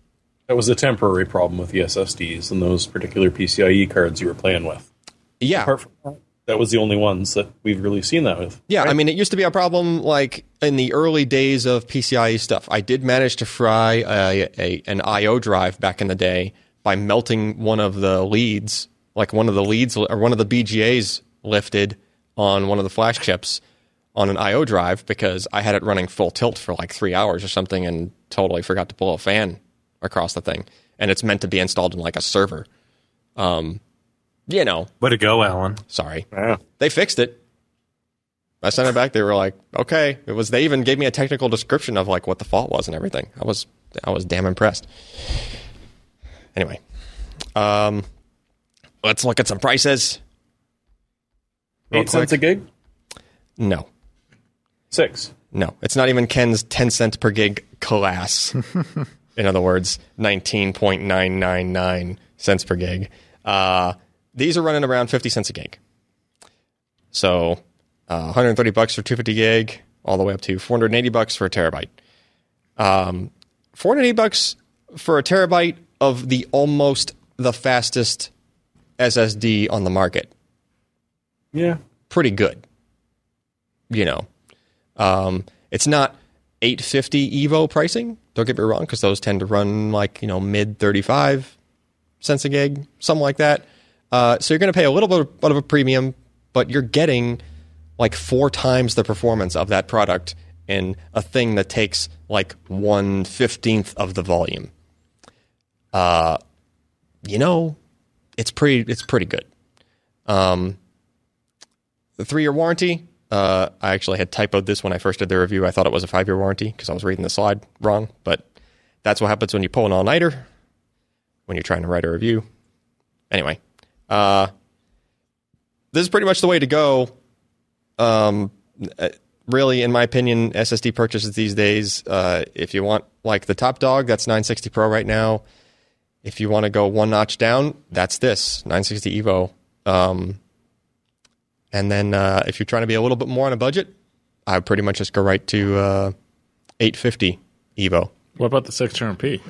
[SPEAKER 2] that was a temporary problem with the SSDs and those particular PCIe cards you were playing with.
[SPEAKER 1] Yeah,
[SPEAKER 2] Apart from that, that was the only ones that we've really seen that with.
[SPEAKER 1] Yeah, I mean, it used to be a problem like in the early days of PCIe stuff. I did manage to fry a, a, an ioDrive back in the day by melting one of the leads, like one of the leads or one of the BGAs lifted on one of the flash chips on an ioDrive because I had it running full tilt for like three hours or something and totally forgot to pull a fan across the thing. And it's meant to be installed in like a server. Um, you know,
[SPEAKER 6] Way to go, Allyn.
[SPEAKER 1] sorry.
[SPEAKER 2] Yeah.
[SPEAKER 1] They fixed it. I sent it back. They were like, "Okay." It was. They even gave me a technical description of like what the fault was and everything. I was, I was damn impressed. Anyway, um, let's look at some prices. Real
[SPEAKER 2] Eight cents a gig?
[SPEAKER 1] No,
[SPEAKER 2] Six.
[SPEAKER 1] no, it's not even Ken's ten cents per gig class. In other words, nineteen point nine nine nine cents per gig. Uh, these are running around fifty cents a gig. So, uh, 130 bucks for 250 gig, all the way up to 480 bucks for a terabyte. Um, 480 bucks for a terabyte of the almost the fastest SSD on the market.
[SPEAKER 2] Yeah.
[SPEAKER 1] Pretty good. You know, um, it's not 850 Evo pricing. Don't get me wrong, because those tend to run like you know mid 35 cents a gig, something like that. Uh, so you're going to pay a little bit of a premium, but you're getting like four times the performance of that product in a thing that takes like one fifteenth of the volume. Uh, you know, it's pretty it's pretty good. Um, the three year warranty. Uh, I actually had typoed this when I first did the review. I thought it was a five year warranty because I was reading the slide wrong. But that's what happens when you pull an all nighter when you're trying to write a review. Anyway, uh, this is pretty much the way to go. Um, really, in my opinion, SSD purchases these days. Uh, if you want like the top dog, that's 960 Pro right now. If you want to go one notch down, that's this 960 Evo. Um, and then uh, if you're trying to be a little bit more on a budget, I would pretty much just go right to uh, 850 Evo.
[SPEAKER 5] What about the 600p?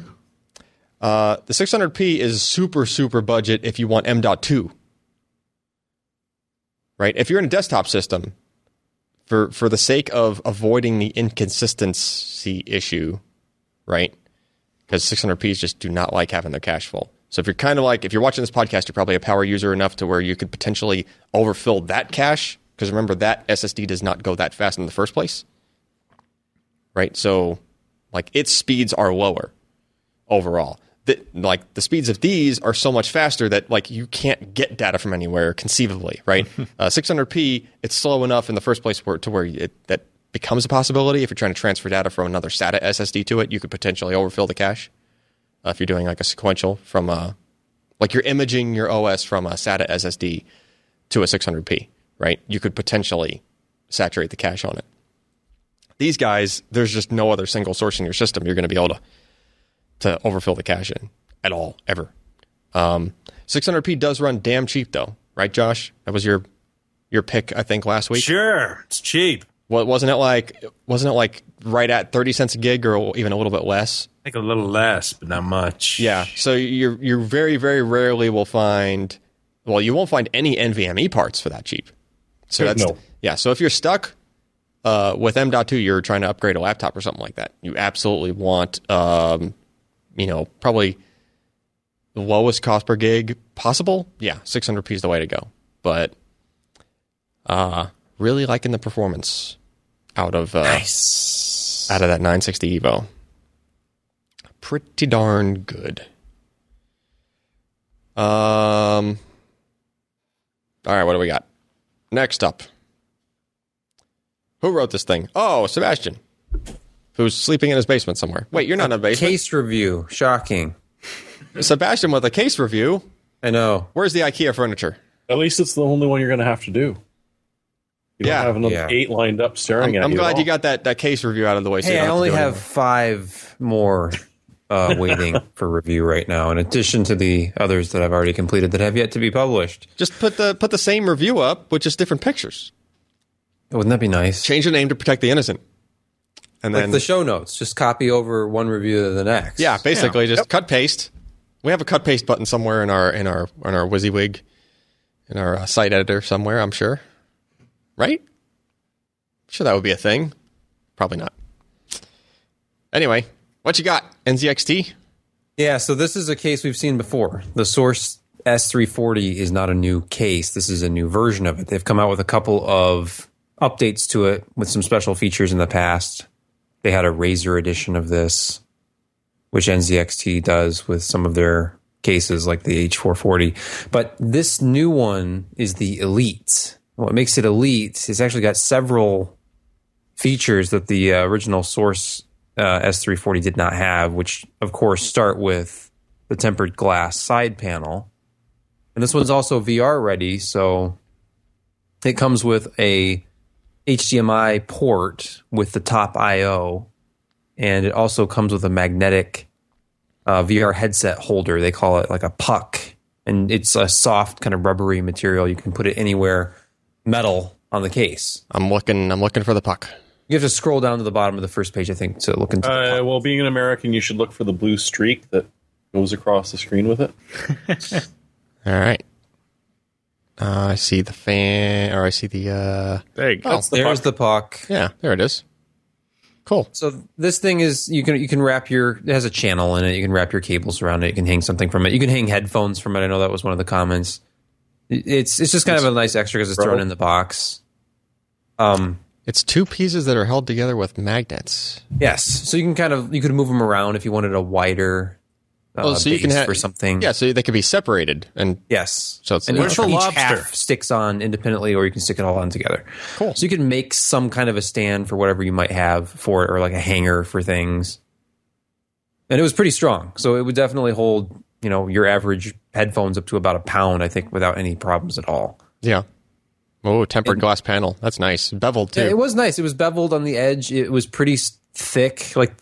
[SPEAKER 1] Uh, the 600p is super super budget if you want M.2. Right? If you're in a desktop system, for for the sake of avoiding the inconsistency issue, right? Because 600p's just do not like having their cache full. So if you're kind of like if you're watching this podcast, you're probably a power user enough to where you could potentially overfill that cache. Because remember that SSD does not go that fast in the first place, right? So like its speeds are lower overall. The, like the speeds of these are so much faster that like you can't get data from anywhere conceivably, right? uh, 600p, it's slow enough in the first place where to where it, that becomes a possibility. If you're trying to transfer data from another SATA SSD to it, you could potentially overfill the cache. Uh, if you're doing like a sequential from a like you're imaging your OS from a SATA SSD to a 600p, right? You could potentially saturate the cache on it. These guys, there's just no other single source in your system you're going to be able to to overfill the cache in at all ever. Um, 600p does run damn cheap though, right, Josh? That was your your pick, I think, last week.
[SPEAKER 6] Sure, it's cheap.
[SPEAKER 1] What wasn't it like? Wasn't it like right at 30 cents a gig, or even a little bit less?
[SPEAKER 6] I think a little less, but not much.
[SPEAKER 1] Yeah. So you you very very rarely will find. Well, you won't find any NVMe parts for that cheap. So that's
[SPEAKER 2] No.
[SPEAKER 1] yeah. So if you're stuck uh, with M.2, you're trying to upgrade a laptop or something like that. You absolutely want, um, you know, probably the lowest cost per gig possible. Yeah, 600p is the way to go. But uh, really liking the performance out of uh, out of that 960 Evo. Pretty darn good. Um. All right, what do we got? Next up. Who wrote this thing? Oh, Sebastian, who's sleeping in his basement somewhere. Wait, you're not in a basement.
[SPEAKER 4] Case review. Shocking.
[SPEAKER 1] Sebastian with a case review.
[SPEAKER 4] I know.
[SPEAKER 1] Where's the IKEA furniture?
[SPEAKER 2] At least it's the only one you're going to have to do. You don't
[SPEAKER 1] Yeah.
[SPEAKER 2] have another
[SPEAKER 4] Yeah.
[SPEAKER 2] eight lined up staring
[SPEAKER 1] I'm,
[SPEAKER 2] at
[SPEAKER 1] I'm
[SPEAKER 2] you. at
[SPEAKER 1] glad
[SPEAKER 2] all.
[SPEAKER 1] you got that, that case review out of the way. So you
[SPEAKER 4] Hey, I
[SPEAKER 1] don't
[SPEAKER 4] only
[SPEAKER 1] to
[SPEAKER 4] have
[SPEAKER 1] anything.
[SPEAKER 4] five more uh, waiting for review right now, in addition to the others that I've already completed that have yet to be published.
[SPEAKER 1] Just put the put the same review up with just different pictures.
[SPEAKER 4] Wouldn't that be nice?
[SPEAKER 1] Change the name to protect the innocent. And
[SPEAKER 4] Like
[SPEAKER 1] then
[SPEAKER 4] the show notes, just copy over one review to the next.
[SPEAKER 1] yeah, basically just cut paste. We have a cut paste button somewhere in our in our in our WYSIWYG in our uh, site editor somewhere. I'm sure, right? Sure, that would be a thing. Probably not. Anyway, what you got? NZXT.
[SPEAKER 4] Yeah, so this is a case we've seen before. The Source S340 is not a new case. This is a new version of it. They've come out with a couple of updates to it with some special features in the past. They had a Razer edition of this, which NZXT does with some of their cases like the H440. But this new one is the Elite. What makes it Elite is actually got several features that the uh, original Source uh, S340 did not have, which of course start with the tempered glass side panel. And this one's also VR ready, so it comes with a HDMI port with the top I/O, and it also comes with a magnetic uh, VR headset holder. They call it like a puck, and it's a soft kind of rubbery material. You can put it anywhere, metal on the case.
[SPEAKER 1] I'm looking. I'm looking for the puck.
[SPEAKER 4] You have to scroll down to the bottom of the first page, I think, to look into. the
[SPEAKER 2] Uh,
[SPEAKER 4] puck.
[SPEAKER 2] well, being an American, you should look for the blue streak that goes across the screen with it.
[SPEAKER 1] All right. Uh, I see the fan, or I see the. uh
[SPEAKER 5] There you go.
[SPEAKER 1] Oh,
[SPEAKER 4] There's the puck.
[SPEAKER 1] Yeah, there it is. Cool.
[SPEAKER 4] So this thing is you can you can wrap your it has a channel in it. You can wrap your cables around it. You can hang something from it. You can hang headphones from it. I know that was one of the comments. It's it's just kind of a nice extra because it's thrown in the box. Um.
[SPEAKER 1] It's two pieces that are held together with magnets.
[SPEAKER 4] Yes. So you can kind of you could move them around if you wanted a wider. Uh,
[SPEAKER 1] Oh, so you can have
[SPEAKER 4] for something.
[SPEAKER 1] Yeah, so they can be separated, and
[SPEAKER 4] Yes.
[SPEAKER 1] So it's
[SPEAKER 4] and
[SPEAKER 1] like-
[SPEAKER 4] each,
[SPEAKER 3] lobster.
[SPEAKER 4] half sticks on independently, or you can stick it all on together.
[SPEAKER 1] Cool.
[SPEAKER 4] So you can make some kind of a stand for whatever you might have for it, or like a hanger for things. And it was pretty strong, so it would definitely hold you know your average headphones up to about a pound, I think, without any problems at all.
[SPEAKER 1] yeah. Oh, tempered glass panel. That's nice. Beveled too.
[SPEAKER 4] Yeah, it was nice. It was beveled on the edge. It was pretty thick. Like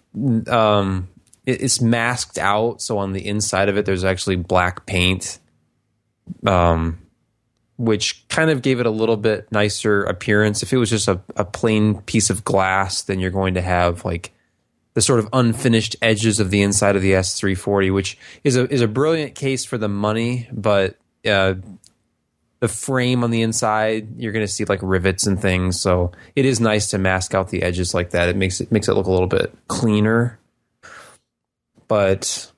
[SPEAKER 4] um, it's masked out, so on the inside of it, there's actually black paint, um, which kind of gave it a little bit nicer appearance. If it was just a, a plain piece of glass, then you're going to have like the sort of unfinished edges of the inside of the S340, which is a is a brilliant case for the money, but uh, the frame on the inside you're going to see like rivets and things. So it is nice to mask out the edges like that. It makes it makes it look a little bit cleaner but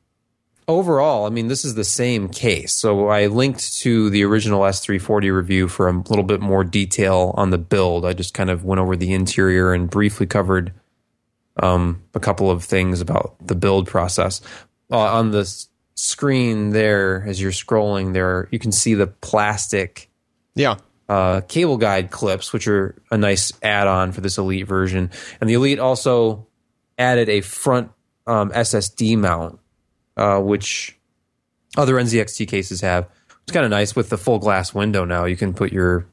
[SPEAKER 4] overall i mean this is the same case so i linked to the original s340 review for a little bit more detail on the build i just kind of went over the interior and briefly covered um, a couple of things about the build process uh, on the s- screen there as you're scrolling there you can see the plastic
[SPEAKER 1] yeah.
[SPEAKER 4] uh, cable guide clips, which are a nice add-on for this Elite version. And the Elite also added a front um, SSD mount, uh, which other NZXT cases have. It's kind of nice with the full glass window. Now you can put your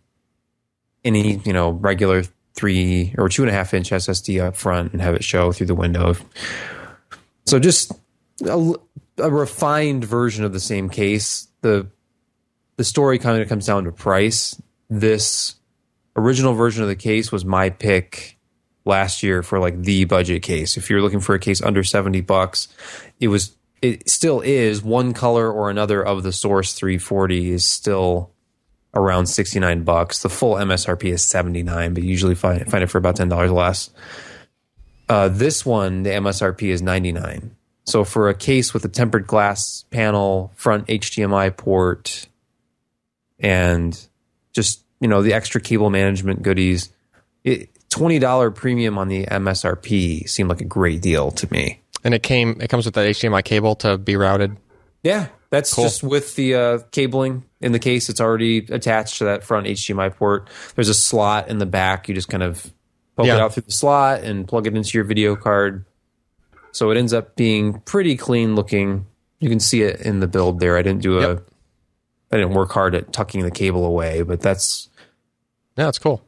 [SPEAKER 4] any you know regular three or two and a half inch SSD up front and have it show through the window. So just a, a refined version of the same case. The the story kind of comes down to price. This original version of the case was my pick last year for like the budget case. If you're looking for a case under 70 bucks, it was it still is one color or another of the source 340 is still around 69 bucks. The full MSRP is 79, but you usually find find it for about $10 less. Uh, this one, the MSRP is 99. So for a case with a tempered glass panel, front HDMI port, and just you know the extra cable management goodies, it, twenty dollar premium on the MSRP seemed like a great deal to me.
[SPEAKER 1] And it came. It comes with that HDMI cable to be routed.
[SPEAKER 4] Yeah, that's just with the uh, cabling in the case. It's already attached to that front HDMI port. There's a slot in the back. You just kind of poke
[SPEAKER 1] Yeah.
[SPEAKER 4] it out through the slot and plug it into your video card. So it ends up being pretty clean looking. You can see it in the build there. I didn't do a.
[SPEAKER 1] Yep.
[SPEAKER 4] I didn't work hard at tucking the cable away, but that's
[SPEAKER 1] Yeah, that's cool.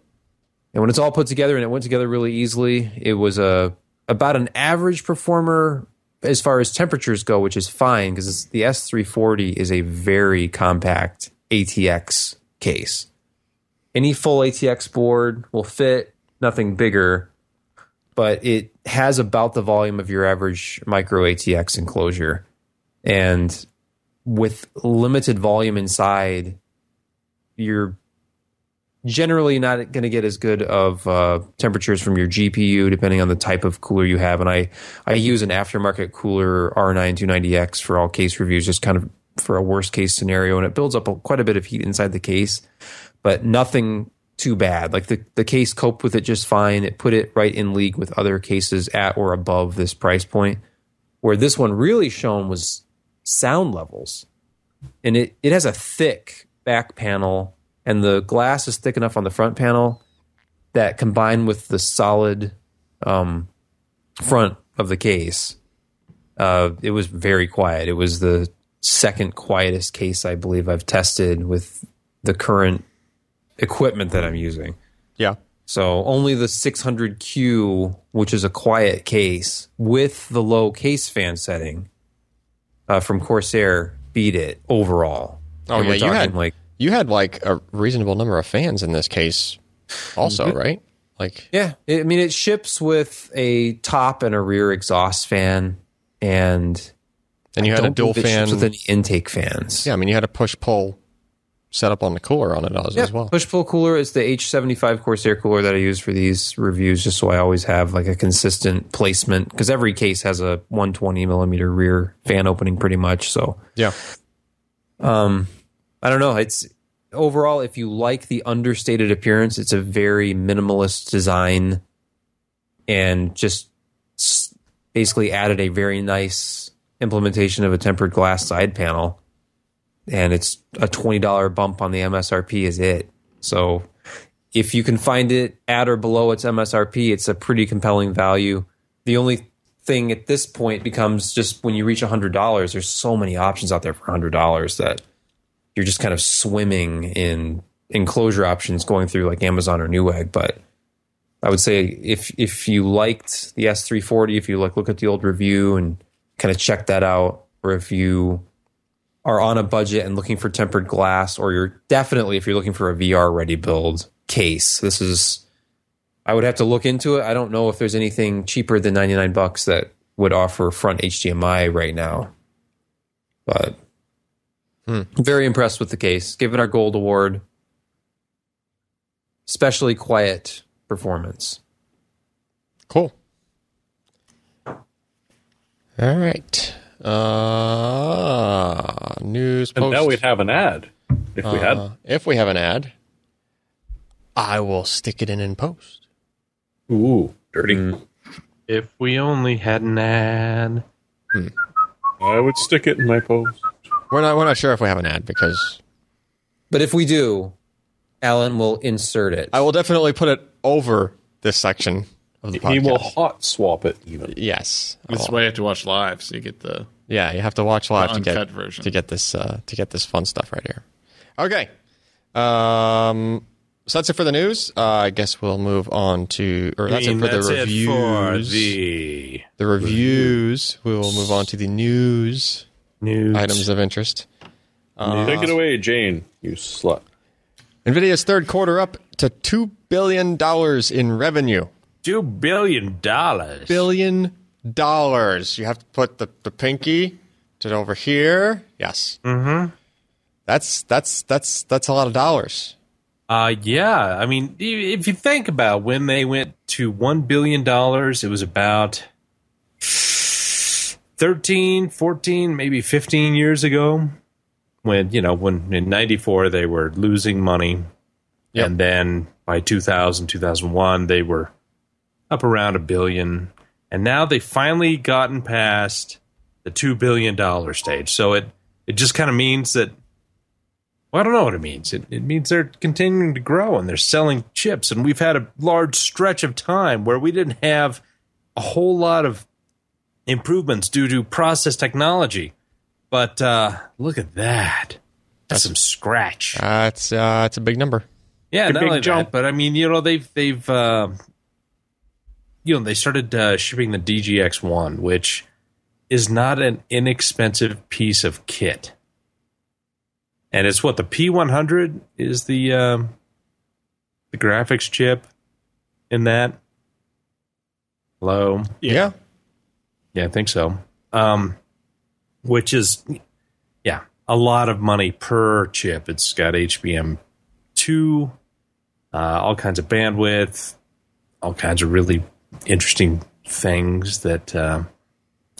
[SPEAKER 4] And when it's all put together and it went together really easily, it was a about an average performer as far as temperatures go, which is fine because the S340 is a very compact ATX case. Any full ATX board will fit, nothing bigger. but it has about the volume of your average micro ATX enclosure. And with limited volume inside, you're generally not going to get as good of uh, temperatures from your GPU, depending on the type of cooler you have. And I, I use an aftermarket cooler R9 290X for all case reviews, just kind of for a worst case scenario. And it builds up quite a bit of heat inside the case, but nothing too bad. Like the, the case coped with it just fine. It put it right in league with other cases at or above this price point. Where this one really shone was sound levels. And it, it has a thick back panel, and the glass is thick enough on the front panel that combined with the solid um, front of the case, uh, it was very quiet. It was the second quietest case I believe I've tested with the current equipment that I'm using.
[SPEAKER 1] Yeah.
[SPEAKER 4] So only the 600Q, which is a quiet case with the low case fan setting uh, from Corsair, beat it overall.
[SPEAKER 1] Oh
[SPEAKER 4] And
[SPEAKER 1] yeah, you had
[SPEAKER 4] like
[SPEAKER 1] you had like a reasonable number of fans in this case, also, right? Like
[SPEAKER 4] yeah. I mean, it ships with a top and a rear exhaust fan, and
[SPEAKER 1] and you had a dual fan.
[SPEAKER 4] with any intake fans.
[SPEAKER 1] Yeah, I mean you had a push pull setup on the cooler on it as, as well.
[SPEAKER 4] Push pull cooler is the H75 Corsair cooler that I use for these reviews, just so I always have like a consistent placement because every case has a 120 millimeter rear fan opening pretty much. So
[SPEAKER 1] Yeah.
[SPEAKER 4] um, I don't know. It's overall, if you like the understated appearance, it's a very minimalist design and just basically added a very nice implementation of a tempered glass side panel. And it's a $20 bump on the MSRP is it. So if you can find it at or below its MSRP, it's a pretty compelling value. The only thing at this point becomes just when you reach $100, there's so many options out there for $100 that you're just kind of swimming in enclosure options going through like Amazon or Newegg. But I would say if if you liked the S340, if you like look at the old review and kind of check that out, or if you are on a budget and looking for tempered glass, or you're definitely if you're looking for a VR ready build case, this is I would have to look into it. I don't know if there's anything cheaper than 99 bucks that would offer front HDMI right now. But very impressed with the case. Give it our gold award. Especially quiet performance.
[SPEAKER 1] Cool. All right. Uh, news
[SPEAKER 2] And now we'd have an ad if we had.
[SPEAKER 1] Uh, if we have an ad, I will stick it in in post.
[SPEAKER 2] Ooh, dirty.
[SPEAKER 1] Mm.
[SPEAKER 6] If we only had an ad.
[SPEAKER 2] I would stick it in my post.
[SPEAKER 1] We're not. We're not sure if we have an ad because
[SPEAKER 4] But if we do, Allyn will insert it.
[SPEAKER 1] I will definitely put it over this section of the podcast.
[SPEAKER 2] He will hot swap it even.
[SPEAKER 1] Yes.
[SPEAKER 5] This is
[SPEAKER 1] I'll-
[SPEAKER 5] why you have to watch live, so you get the.
[SPEAKER 1] Yeah, you have to watch live to get
[SPEAKER 5] version.
[SPEAKER 1] to get this uh, to get this fun stuff right here. Okay, um, so that's it for the news. Uh, I guess we'll move on to, or that's
[SPEAKER 6] I
[SPEAKER 1] it for
[SPEAKER 6] that's
[SPEAKER 1] the
[SPEAKER 6] it for
[SPEAKER 1] reviews.
[SPEAKER 6] the
[SPEAKER 1] the reviews. We will move on to the news
[SPEAKER 6] news.
[SPEAKER 1] items of interest.
[SPEAKER 2] Uh, Take it away, Jane, you slut.
[SPEAKER 1] Nvidia's third quarter up to two billion dollars in revenue.
[SPEAKER 6] Two billion dollars.
[SPEAKER 1] Billion dollars. You have to put the, the pinky to over here. Yes. Mm-hmm. That's that's that's that's a lot of dollars.
[SPEAKER 6] Uh, yeah. I mean, if you think about when they went to one billion dollars, it was about 13, 14, maybe 15 years ago. When, you know, when in 94 they were losing money.
[SPEAKER 1] Yep.
[SPEAKER 6] And then by 2000, 2001, they were up around a billion. And now they've finally gotten past the $2 billion stage. So it, it just kind of means that well, I don't know what it means. It, it means they're continuing to grow and they're selling chips. And we've had a large stretch of time where we didn't have a whole lot of improvements due to process technology. But uh, look at that. That's some scratch.
[SPEAKER 1] That's uh, that's a big number.
[SPEAKER 6] Yeah, not
[SPEAKER 2] big
[SPEAKER 6] only
[SPEAKER 2] jump.
[SPEAKER 6] that, but I mean, you know, they've they've uh, you know they started uh, shipping the DGX one, which is not an inexpensive piece of kit, and it's what the P one hundred is the um, the graphics chip in that. Hello.
[SPEAKER 1] Yeah.
[SPEAKER 6] Yeah, I think so. Um, which is, yeah, a lot of money per chip. It's got HBM two, uh, all kinds of bandwidth, all kinds of really interesting things that uh,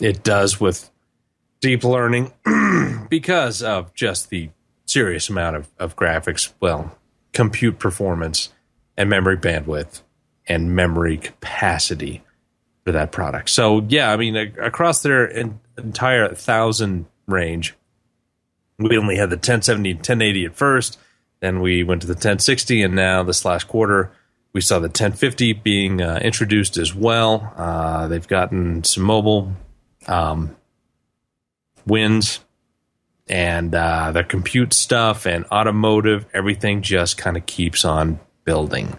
[SPEAKER 6] it does with deep learning because of just the serious amount of, of graphics, well, compute performance and memory bandwidth and memory capacity for that product. So yeah, I mean across their en- entire thousand range, we only had the 1070 and 1080 at first. Then we went to the 1060, and now this last quarter we saw the 1050 being uh, introduced as well. Uh, they've gotten some mobile um, wins and uh, their compute stuff and automotive. Everything just kind of keeps on building,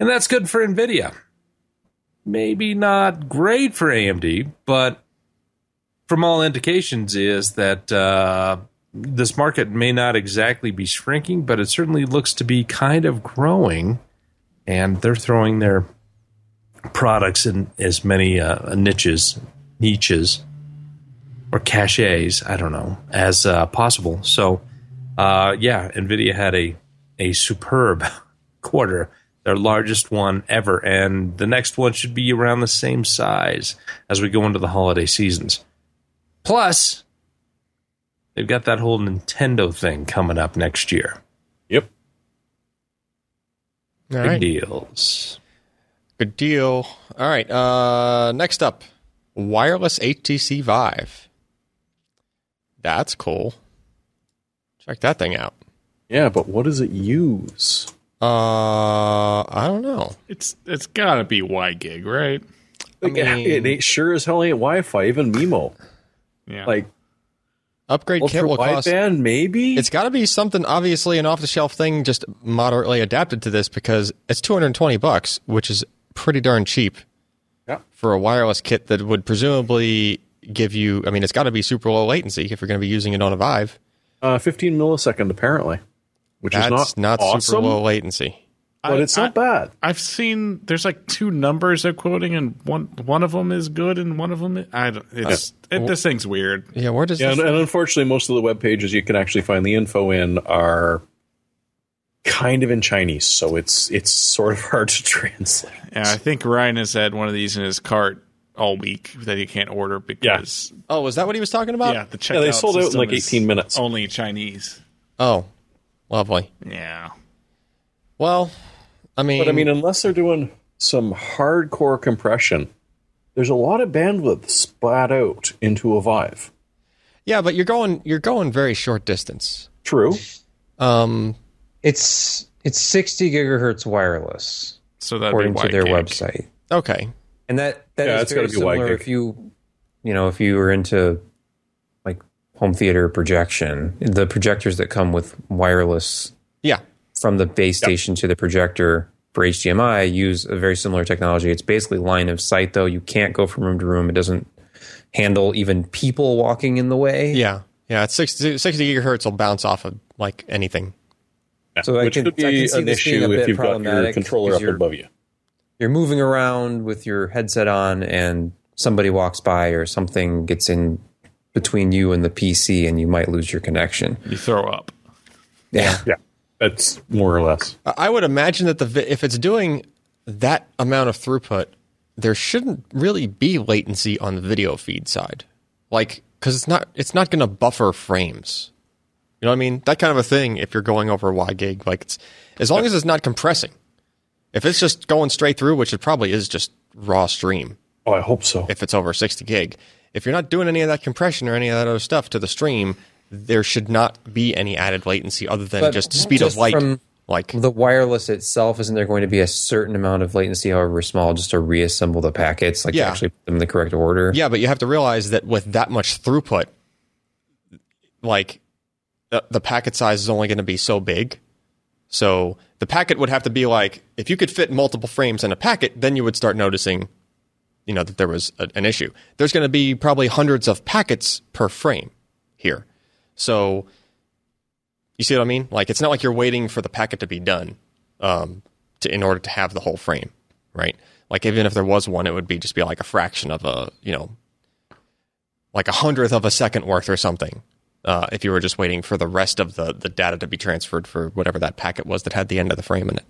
[SPEAKER 6] and that's good for Nvidia maybe not great for AMD, but from all indications is that uh, this market may not exactly be shrinking, but it certainly looks to be kind of growing, and they're throwing their products in as many uh, niches, niches, or caches, I don't know, as uh, possible. So, uh, yeah, Nvidia had a a superb quarter their largest one ever, and the next one should be around the same size as we go into the holiday seasons. Plus, they've got that whole Nintendo thing coming up next year.
[SPEAKER 2] Yep.
[SPEAKER 1] All
[SPEAKER 6] Big
[SPEAKER 1] right.
[SPEAKER 6] deals.
[SPEAKER 1] Good deal. All right. Uh, next up, wireless HTC Vive. That's cool. Check that thing out.
[SPEAKER 2] Yeah, but what does it use?
[SPEAKER 1] Uh, I don't know.
[SPEAKER 5] It's it's gotta be WiGig, right?
[SPEAKER 2] Like,
[SPEAKER 1] mean-
[SPEAKER 2] it ain't sure as hell ain't Wi-Fi, even MIMO.
[SPEAKER 5] Yeah.
[SPEAKER 2] Like
[SPEAKER 1] Upgrade kit
[SPEAKER 2] ultra
[SPEAKER 1] will cost.
[SPEAKER 2] wideband, maybe.
[SPEAKER 1] It's got to be something obviously an off-the-shelf thing, just moderately adapted to this because it's 220 bucks, which is pretty darn cheap
[SPEAKER 2] Yeah.
[SPEAKER 1] for a wireless kit that would presumably give you. I mean, it's got to be super low latency if you're going to be using it on a Vive.
[SPEAKER 2] uh, 15 millisecond apparently, which
[SPEAKER 1] That's
[SPEAKER 2] is not
[SPEAKER 1] not
[SPEAKER 2] awesome,
[SPEAKER 1] super low latency.
[SPEAKER 2] but
[SPEAKER 5] I-
[SPEAKER 2] it's not bad.
[SPEAKER 5] I've seen there's like two numbers they're quoting, and one one of them is good, and one of them is, I don't. It's it, this thing's weird.
[SPEAKER 1] Yeah, where does
[SPEAKER 2] Yeah,
[SPEAKER 1] this?
[SPEAKER 2] and, and unfortunately, most of the web pages you can actually find the info in are kind of in Chinese, so it's it's sort of hard to translate.
[SPEAKER 5] Yeah, I think Ryan has had one of these in his cart all week that he can't order because
[SPEAKER 1] oh, was that what he was talking about?
[SPEAKER 5] yeah, the checkout
[SPEAKER 2] Yeah, they sold out in like 18 minutes.
[SPEAKER 5] Only Chinese.
[SPEAKER 1] Oh, lovely.
[SPEAKER 5] Yeah.
[SPEAKER 1] Well, I mean,
[SPEAKER 2] But I mean, unless they're doing some hardcore compression, there's a lot of bandwidth spat out into a Vive.
[SPEAKER 1] yeah, but you're going you're going very short distance.
[SPEAKER 2] True.
[SPEAKER 1] Um,
[SPEAKER 4] It's it's 60 gigahertz wireless
[SPEAKER 5] So that
[SPEAKER 4] according to their website,
[SPEAKER 1] okay.
[SPEAKER 4] and that that is
[SPEAKER 2] Yeah, it's
[SPEAKER 4] very
[SPEAKER 2] gotta be wide
[SPEAKER 4] similar. If you you know if you were into like home theater projection, the projectors that come with wireless
[SPEAKER 1] Yeah,
[SPEAKER 4] from the base station to the projector for HDMI use a very similar technology. It's basically line of sight, though. You can't go from room to room. It doesn't handle even people walking in the way.
[SPEAKER 1] yeah, yeah. It's 60, 60 gigahertz will bounce off of like anything.
[SPEAKER 4] So I
[SPEAKER 2] Which
[SPEAKER 4] can-
[SPEAKER 2] could
[SPEAKER 4] I can see
[SPEAKER 2] an
[SPEAKER 4] this being a
[SPEAKER 2] issue if
[SPEAKER 4] bit
[SPEAKER 2] you've got your controller up above you.
[SPEAKER 4] You're moving around with your headset on, and somebody walks by or something gets in between you and the PC, and you might lose your connection.
[SPEAKER 5] You throw up.
[SPEAKER 4] Yeah.
[SPEAKER 2] Yeah, that's more or less.
[SPEAKER 1] I would imagine that the if it's doing that amount of throughput, there shouldn't really be latency on the video feed side, like because it's not it's not going to buffer frames. You know what I mean? That kind of a thing. If you're going over a wide gig, like it's as long as it's not compressing. If it's just going straight through, which it probably is just raw stream,
[SPEAKER 2] Oh, I hope so.
[SPEAKER 1] if it's over 60 gig. If you're not doing any of that compression or any of that other stuff to the stream, there should not be any added latency other than
[SPEAKER 4] But
[SPEAKER 1] just speed
[SPEAKER 4] just
[SPEAKER 1] of light.
[SPEAKER 4] from
[SPEAKER 1] like
[SPEAKER 4] The wireless itself, isn't there going to be a certain amount of latency, however small, just to reassemble the packets, like
[SPEAKER 1] Yeah.
[SPEAKER 4] to actually put them in the correct order?
[SPEAKER 1] Yeah, but you have to realize that with that much throughput, like the, the packet size is only going to be so big. So the packet would have to be like if you could fit multiple frames in a packet, then you would start noticing, you know, that there was a, an issue. There's going to be probably hundreds of packets per frame here. So you see what I mean? Like it's not like you're waiting for the packet to be done um, to in order to have the whole frame, right? Like even if there was one, it would be just be like a fraction of a you know, like a hundredth of a second worth or something. Uh, if you were just waiting for the rest of the the data to be transferred for whatever that packet was that had the end of the frame in it.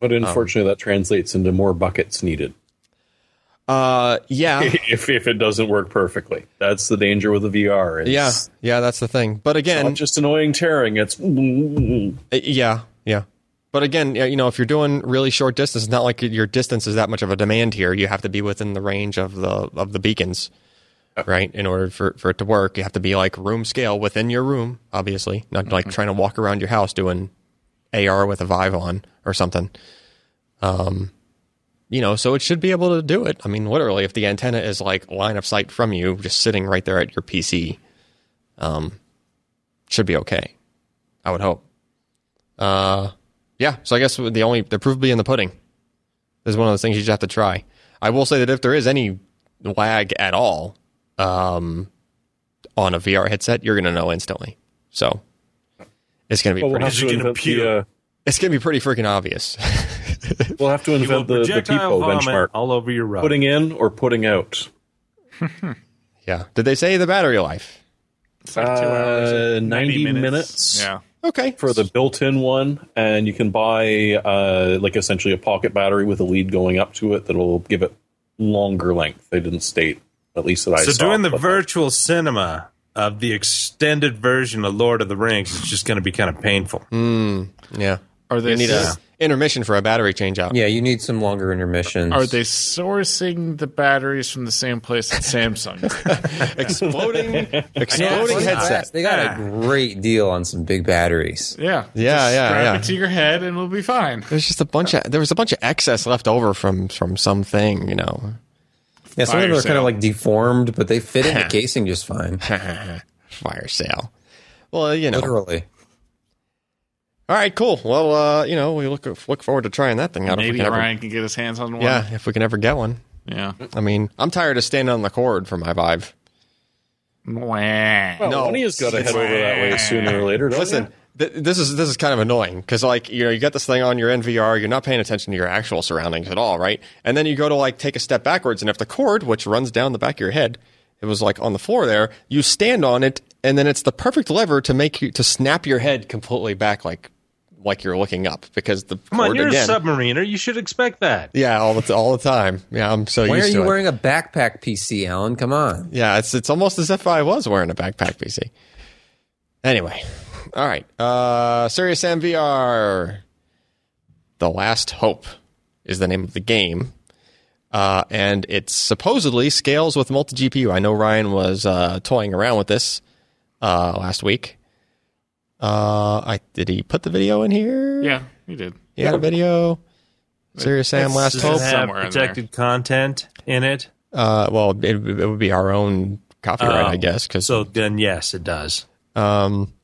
[SPEAKER 2] But unfortunately, that translates into more buckets needed
[SPEAKER 1] Uh, yeah,
[SPEAKER 2] if if it doesn't work perfectly. That's the danger with the VR. It's
[SPEAKER 1] yeah, yeah. That's the thing. But again,
[SPEAKER 2] not just annoying tearing. It's
[SPEAKER 1] Uh, Yeah, yeah. But again, you know, if you're doing really short distance, it's not like your distance is that much of a demand here. You have to be within the range of the of the beacons, right? In order for, for it to work, you have to be like room scale within your room, obviously, not like trying to walk around your house doing AR with a Vive on or something. Um, you know, so it should be able to do it. I mean, literally, if the antenna is like line of sight from you, just sitting right there at your PC, um, should be okay. I would hope. Uh, yeah. So I guess the only the proof will be in the pudding. This is one of those things you just have to try. I will say that if there is any lag at all, um, on a VR headset, you're gonna know instantly. So it's gonna be
[SPEAKER 2] well, we'll
[SPEAKER 1] pretty,
[SPEAKER 2] have to
[SPEAKER 6] you're gonna
[SPEAKER 2] the uh,
[SPEAKER 1] it's gonna be pretty freaking obvious.
[SPEAKER 2] we'll have to
[SPEAKER 6] You
[SPEAKER 2] invent the, the
[SPEAKER 6] projectile
[SPEAKER 2] people benchmark.
[SPEAKER 6] all over your rug.
[SPEAKER 2] Putting in or putting out.
[SPEAKER 1] yeah. Did they say the battery life?
[SPEAKER 5] It's like two hours,
[SPEAKER 2] Uh,
[SPEAKER 5] and
[SPEAKER 2] 90 minutes.
[SPEAKER 5] Yeah.
[SPEAKER 1] Okay.
[SPEAKER 2] for the built-in one, and you can buy uh, like essentially a pocket battery with a lead going up to it that'll give it longer length. They didn't state, at least that I
[SPEAKER 6] so
[SPEAKER 2] saw.
[SPEAKER 6] doing the
[SPEAKER 2] but-
[SPEAKER 6] virtual cinema of the extended version of Lord of the Rings is just going to be kind of painful.
[SPEAKER 1] Yeah.
[SPEAKER 5] Are they
[SPEAKER 1] You need
[SPEAKER 5] s-
[SPEAKER 1] a intermission for a battery change out.
[SPEAKER 4] Yeah, you need some longer intermissions.
[SPEAKER 5] are they sourcing the batteries from the same place that Samsung?
[SPEAKER 1] Exploding,
[SPEAKER 4] Yeah,
[SPEAKER 1] exploding
[SPEAKER 4] it's
[SPEAKER 1] headset.
[SPEAKER 4] fast. They got a great deal on some big batteries.
[SPEAKER 5] yeah.
[SPEAKER 1] Yeah,
[SPEAKER 5] Just
[SPEAKER 1] yeah,
[SPEAKER 5] strap
[SPEAKER 1] yeah.
[SPEAKER 5] it to your head and we'll be fine.
[SPEAKER 1] There's just a bunch of there was a bunch of excess left over from from something, you know.
[SPEAKER 4] Yeah, some of them
[SPEAKER 5] Fire
[SPEAKER 4] are kind of like deformed, but they fit in the casing just fine.
[SPEAKER 1] Fire sale. Well, you know.
[SPEAKER 4] Literally.
[SPEAKER 1] All right, cool. Well, uh, you know, we look look forward to trying that thing out. if we
[SPEAKER 5] Maybe
[SPEAKER 1] can ever,
[SPEAKER 5] Ryan can get his hands on one.
[SPEAKER 1] yeah, if we can ever get one.
[SPEAKER 5] Yeah.
[SPEAKER 1] I mean, I'm tired of standing on the cord for my Vive.
[SPEAKER 5] Wah.
[SPEAKER 2] Well,
[SPEAKER 1] No.
[SPEAKER 2] one of you's got to head over that way sooner or later. Don't
[SPEAKER 1] Listen, th- this is this is kind of annoying because like you know you got this thing on your NVR, you're not paying attention to your actual surroundings at all, right? And then you go to like take a step backwards, and if the cord, which runs down the back of your head, it was like on the floor there, you stand on it, and then it's the perfect lever to make you to snap your head completely back, like like you're looking up because the
[SPEAKER 6] Come on, you're
[SPEAKER 1] again.
[SPEAKER 6] a submariner. You should expect that.
[SPEAKER 1] yeah, all the all the time. Yeah, I'm so
[SPEAKER 4] Why are
[SPEAKER 1] used to
[SPEAKER 4] you
[SPEAKER 1] it.
[SPEAKER 4] wearing a backpack PC, Allyn? Come on.
[SPEAKER 1] Yeah, it's it's almost as if I was wearing a backpack PC. Anyway, all right. Uh Serious Sam VR, The Last Hope is the name of the game. Uh, and it supposedly scales with multi GPU. I know Ryan was uh, toying around with this uh, last week. Uh, I did he put the video in here?
[SPEAKER 5] Yeah, he did.
[SPEAKER 1] he had a video. Serious Sam Last
[SPEAKER 6] Does
[SPEAKER 1] Hope.
[SPEAKER 6] it have
[SPEAKER 5] somewhere in there.
[SPEAKER 6] protected content in it?
[SPEAKER 1] Uh, well, it, it would be our own copyright,
[SPEAKER 6] Oh,
[SPEAKER 1] I guess, because
[SPEAKER 6] So then, yes, it does.
[SPEAKER 1] Um,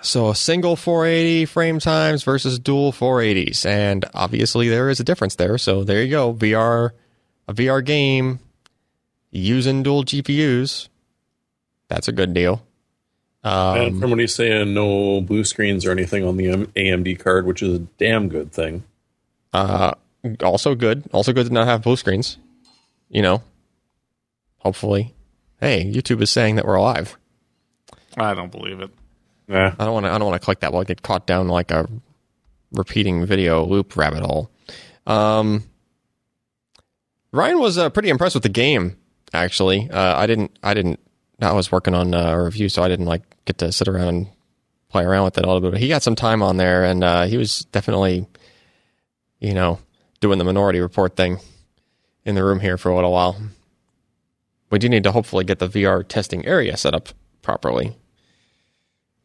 [SPEAKER 1] so a single 480 frame times versus dual 480s, and obviously there is a difference there. So there you go, VR, a VR game using dual GPUs. That's a good deal.
[SPEAKER 2] And from what he's saying, no blue screens or anything on the AMD card, which is a damn good thing.
[SPEAKER 1] Uh, also good. Also good to not have blue screens. You know, hopefully. Hey, YouTube is saying that we're alive.
[SPEAKER 5] I don't believe it.
[SPEAKER 2] Nah.
[SPEAKER 1] I don't want to. I don't want to click that. While I get caught down like a repeating video loop rabbit hole. Um, Ryan was uh, pretty impressed with the game. Actually, uh, I didn't. I didn't. I was working on uh, a review, so I didn't like get to sit around and play around with it a little bit. But he got some time on there, and uh, he was definitely, you know, doing the Minority Report thing in the room here for a little while. We do need to hopefully get the VR testing area set up properly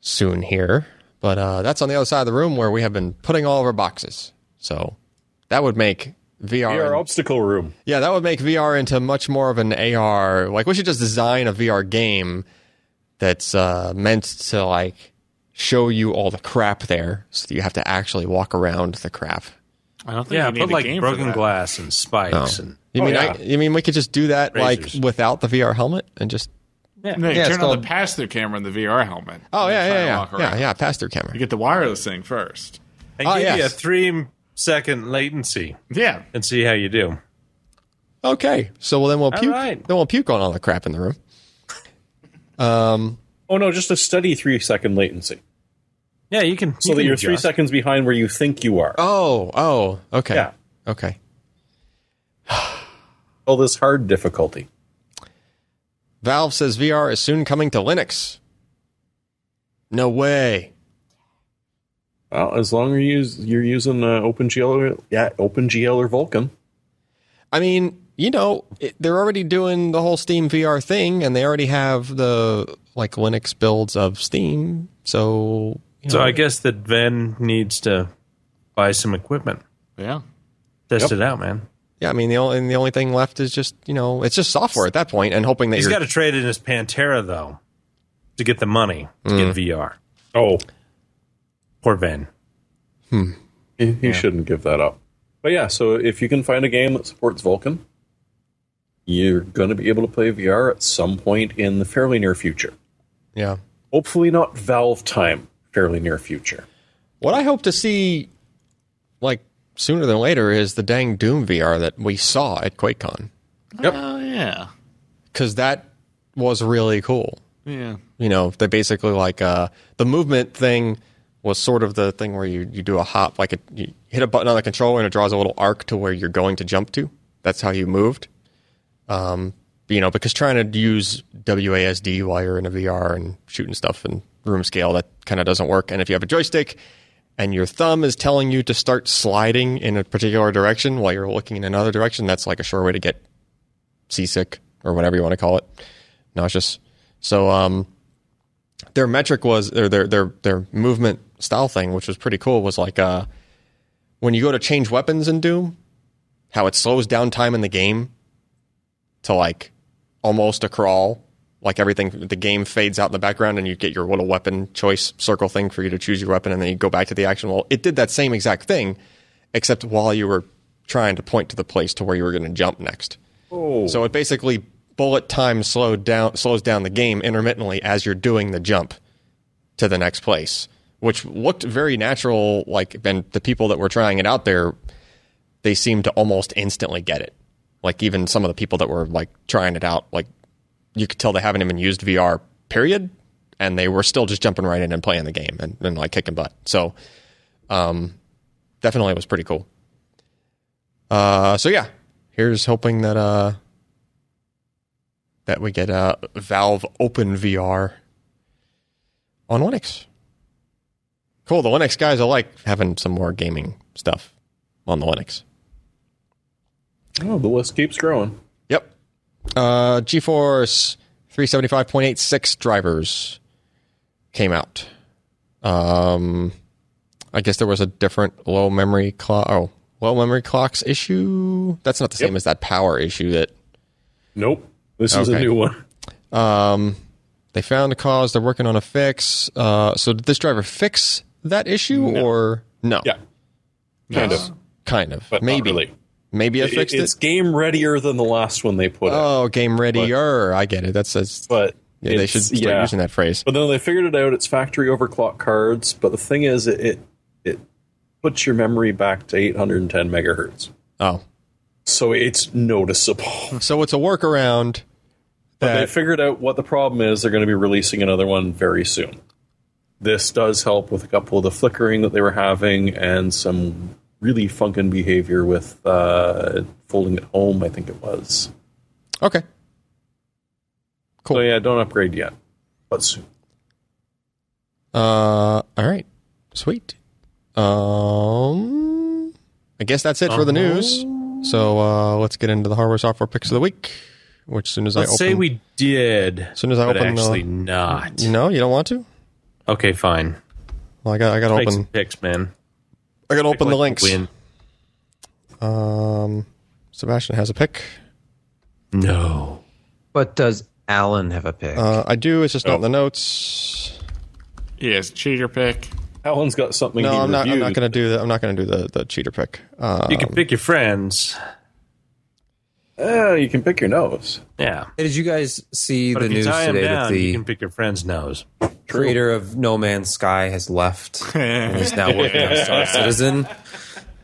[SPEAKER 1] soon here. But uh, that's on the other side of the room where we have been putting all of our boxes. So that would make VR.
[SPEAKER 2] VR obstacle room.
[SPEAKER 1] yeah, that would make VR into much more of an AR. Like we should just design a VR game that's uh, meant to like show you all the crap there, so that you have to actually walk around the crap.
[SPEAKER 5] I don't think
[SPEAKER 6] Yeah,
[SPEAKER 5] you need
[SPEAKER 6] put
[SPEAKER 5] a
[SPEAKER 6] like
[SPEAKER 5] game
[SPEAKER 6] broken glass and spikes and
[SPEAKER 1] You
[SPEAKER 2] Oh,
[SPEAKER 1] mean
[SPEAKER 2] yeah.
[SPEAKER 1] I, you mean we could just do that
[SPEAKER 6] Razors.
[SPEAKER 1] like without the VR helmet and just
[SPEAKER 5] No, you
[SPEAKER 4] Yeah,
[SPEAKER 5] turn on
[SPEAKER 4] called-
[SPEAKER 5] the pass-through camera in the VR helmet.
[SPEAKER 1] oh
[SPEAKER 5] and
[SPEAKER 1] yeah yeah yeah yeah yeah pass through camera.
[SPEAKER 5] You get the wireless thing first.
[SPEAKER 6] and
[SPEAKER 1] Oh,
[SPEAKER 6] give you a three second latency
[SPEAKER 5] Yeah.
[SPEAKER 6] and see how you do.
[SPEAKER 1] Okay, so well, then we'll
[SPEAKER 6] All
[SPEAKER 1] puke.
[SPEAKER 6] right.
[SPEAKER 1] Then we'll puke on all the crap in the room. Um.
[SPEAKER 2] Oh no, just a steady three second latency,
[SPEAKER 6] Yeah, you can.
[SPEAKER 2] so
[SPEAKER 6] you
[SPEAKER 2] that
[SPEAKER 6] can
[SPEAKER 2] you're three
[SPEAKER 6] adjust.
[SPEAKER 2] seconds behind where you think you are.
[SPEAKER 1] Oh, oh, okay,
[SPEAKER 2] Yeah.
[SPEAKER 1] okay.
[SPEAKER 2] All this hard difficulty.
[SPEAKER 1] Valve says VR is soon coming to Linux. No way.
[SPEAKER 2] Well, as long as you're, use, you're using uh, OpenGL, or, yeah, OpenGL or Vulkan.
[SPEAKER 1] I mean, you know, it, they're already doing the whole Steam VR thing, and they already have the like Linux builds of Steam. So, you
[SPEAKER 6] So I guess that Ven needs to buy some equipment,
[SPEAKER 5] Yeah.
[SPEAKER 6] test
[SPEAKER 2] Yep.
[SPEAKER 6] it out, man.
[SPEAKER 1] yeah, I mean, the only the only thing left is just you know, it's just software at that point, and hoping that
[SPEAKER 6] He's
[SPEAKER 1] you're
[SPEAKER 6] got to trade in his Pantera though to get the money to
[SPEAKER 1] Mm.
[SPEAKER 6] get VR.
[SPEAKER 2] Oh,
[SPEAKER 6] Poor Ven.
[SPEAKER 2] he, he shouldn't give that up. But yeah, so if you can find a game that supports Vulkan, you're going to be able to play VR at some point in the fairly near future.
[SPEAKER 1] yeah.
[SPEAKER 2] Hopefully not Valve time, fairly near future.
[SPEAKER 1] What I hope to see, like sooner than later, is the dang Doom VR that we saw at QuakeCon
[SPEAKER 2] Yep.
[SPEAKER 5] Oh, yeah.
[SPEAKER 1] because that was really cool.
[SPEAKER 5] Yeah.
[SPEAKER 1] You know, they basically like uh, the movement thing was sort of the thing where you, you do a hop, like a, you hit a button on the controller and it draws a little arc to where you're going to jump to. That's how you moved. Um, you know, because trying to use WASD while you're in a VR and shooting stuff in room scale, that kind of doesn't work. And if you have a joystick and your thumb is telling you to start sliding in a particular direction while you're looking in another direction, that's like a sure way to get seasick or whatever you want to call it, nauseous. So, um, their metric was their their their movement style thing, which was pretty cool. Was like uh, when you go to change weapons in Doom, how it slows down time in the game to like almost a crawl. Like everything, the game fades out in the background, and you get your little weapon choice circle thing for you to choose your weapon, and then you go back to the action. Well, it did that same exact thing, except while you were trying to point to the place to where you were going to jump next.
[SPEAKER 2] Oh,
[SPEAKER 1] So it basically bullet time slowed down slows down the game intermittently as you're doing the jump to the next place, which looked very natural. Like, and the people that were trying it out there, they seemed to almost instantly get it. Like even some of the people that were like trying it out, like you could tell they haven't even used VR. Period. And they were still just jumping right in and playing the game and, and like kicking butt. So, um, definitely was pretty cool. Uh, so yeah, here's hoping that uh that we get uh Valve Open VR on Linux. Cool. The Linux guys, I like having some more gaming stuff on the Linux.
[SPEAKER 2] oh, the list keeps growing.
[SPEAKER 1] Yep. Uh, GeForce 375.86 drivers came out. Um, I guess there was a different low memory clock. Oh, low memory clocks issue. That's not the same
[SPEAKER 2] Yep.
[SPEAKER 1] as that power issue that
[SPEAKER 2] Nope, this is a new one.
[SPEAKER 1] um, they found a cause. They're working on a fix. Uh, so did this driver fix that issue or no?
[SPEAKER 2] Yeah, kind of,
[SPEAKER 1] kind of.
[SPEAKER 2] but
[SPEAKER 1] maybe.
[SPEAKER 2] not really.
[SPEAKER 1] Maybe it
[SPEAKER 2] It-
[SPEAKER 1] fixed
[SPEAKER 2] it's
[SPEAKER 1] it.
[SPEAKER 2] game readier than the last one they put out.
[SPEAKER 1] Oh, game readier. I get it. That's, that's
[SPEAKER 2] But
[SPEAKER 1] yeah, they should start
[SPEAKER 2] yeah.
[SPEAKER 1] using that phrase.
[SPEAKER 2] But then they figured it out. It's factory overclock cards. But the thing is, it it, it puts your memory back to 810 megahertz,
[SPEAKER 1] Oh,
[SPEAKER 2] so it's noticeable.
[SPEAKER 1] so it's a workaround.
[SPEAKER 2] But they figured out what the problem is. They're going to be releasing another one very soon. This does help with a couple of the flickering that they were having and some really funkin' behavior with uh, folding at home. I think it was.
[SPEAKER 1] okay. Cool.
[SPEAKER 2] So yeah, don't upgrade yet, but soon.
[SPEAKER 1] Uh, all right, sweet. Um, I guess that's it for the news. So uh, let's get into the hardware software picks of the week. Which, as soon as I
[SPEAKER 6] Let's
[SPEAKER 1] open,
[SPEAKER 6] say we did.
[SPEAKER 1] as soon as I open,
[SPEAKER 6] actually
[SPEAKER 1] uh,
[SPEAKER 6] not.
[SPEAKER 1] no, you don't want to.
[SPEAKER 6] Okay, fine.
[SPEAKER 1] Well, I got, I got to
[SPEAKER 6] Make some
[SPEAKER 1] open,
[SPEAKER 6] picks, man.
[SPEAKER 1] I got to open the links.
[SPEAKER 6] Win.
[SPEAKER 1] Um, Sebastian has a pick.
[SPEAKER 6] No.
[SPEAKER 4] But does Allyn have a pick?
[SPEAKER 1] Uh, I do. It's just not
[SPEAKER 2] Oh.
[SPEAKER 1] in the notes.
[SPEAKER 5] Yes, cheater pick.
[SPEAKER 2] Allyn's got something.
[SPEAKER 1] No,
[SPEAKER 2] he
[SPEAKER 1] I'm not. I'm not going to do that. I'm not going to do the the cheater pick. Uh,
[SPEAKER 6] You can pick your friends.
[SPEAKER 2] Uh, you can pick your nose.
[SPEAKER 6] Yeah.
[SPEAKER 4] Hey, did you guys see
[SPEAKER 6] But
[SPEAKER 4] the
[SPEAKER 6] if you
[SPEAKER 4] news
[SPEAKER 6] tie them
[SPEAKER 4] today that
[SPEAKER 6] down, you
[SPEAKER 4] the
[SPEAKER 6] can pick your friend's nose.
[SPEAKER 4] creator of No Man's Sky has left and is now working on Star Citizen?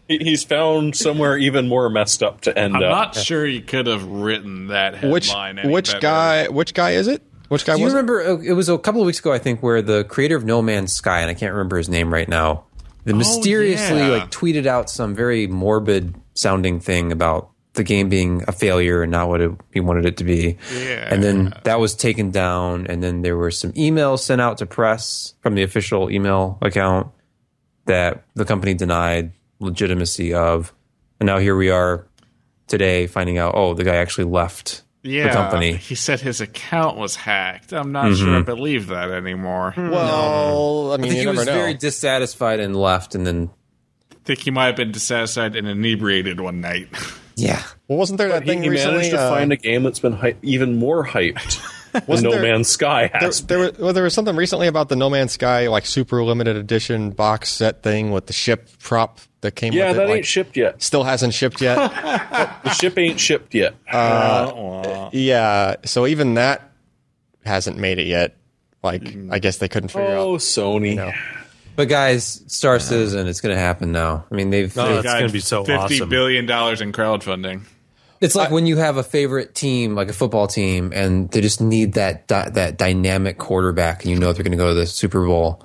[SPEAKER 2] He- He's found somewhere even more messed up to end up.
[SPEAKER 5] I'm
[SPEAKER 2] up.
[SPEAKER 5] not sure he could have written that
[SPEAKER 1] which
[SPEAKER 5] headline. any
[SPEAKER 1] which
[SPEAKER 5] better.
[SPEAKER 1] guy? Which guy is it? Which guy
[SPEAKER 4] Do you
[SPEAKER 1] was it?
[SPEAKER 4] remember? uh, It was a couple of weeks ago, I think, where the creator of No Man's Sky, and I can't remember his name right now, the mysteriously
[SPEAKER 5] yeah.
[SPEAKER 4] like tweeted out some very morbid sounding thing about the game being a failure and not what it, he wanted it to be.
[SPEAKER 5] Yeah.
[SPEAKER 4] And then that was taken down, and then there were some emails sent out to press from the official email account that the company denied legitimacy of, and now here we are today finding out, oh, the guy actually left
[SPEAKER 5] yeah,
[SPEAKER 4] the company.
[SPEAKER 5] He said his account was hacked. I'm not sure mm-hmm. I believe that anymore. Hmm.
[SPEAKER 1] Well, I mean,
[SPEAKER 4] I think
[SPEAKER 1] you
[SPEAKER 4] he
[SPEAKER 1] never
[SPEAKER 4] was
[SPEAKER 1] know.
[SPEAKER 4] very dissatisfied and left, and then
[SPEAKER 5] I think he might have been dissatisfied and inebriated one night.
[SPEAKER 4] yeah,
[SPEAKER 1] well, wasn't there that
[SPEAKER 2] He,
[SPEAKER 1] thing
[SPEAKER 2] he
[SPEAKER 1] recently?
[SPEAKER 2] managed to
[SPEAKER 1] uh,
[SPEAKER 2] find a game that's been hy- even more hyped than
[SPEAKER 1] Wasn't
[SPEAKER 2] No
[SPEAKER 1] there-
[SPEAKER 2] Man's Sky
[SPEAKER 1] there,
[SPEAKER 2] has.
[SPEAKER 1] there, was, well, there was something recently about the No Man's Sky like super limited edition box set thing with the ship prop that came
[SPEAKER 2] yeah,
[SPEAKER 1] with
[SPEAKER 2] that
[SPEAKER 1] it. like,
[SPEAKER 2] ain't shipped yet.
[SPEAKER 1] still hasn't shipped yet.
[SPEAKER 2] The ship ain't shipped yet.
[SPEAKER 1] yeah, so even that hasn't made it yet. Like, I guess they couldn't figure
[SPEAKER 2] oh,
[SPEAKER 1] out.
[SPEAKER 2] Oh, Sony.
[SPEAKER 1] know.
[SPEAKER 4] But guys, Star Citizen, it's going to happen now. I mean, they've.
[SPEAKER 6] No,
[SPEAKER 4] they've-
[SPEAKER 6] it's going to be so
[SPEAKER 5] Fifty
[SPEAKER 6] awesome.
[SPEAKER 5] billion dollars in crowdfunding.
[SPEAKER 4] it's like when you have a favorite team, like a football team, and they just need that that dynamic quarterback, and you know they're going to go to the Super Bowl,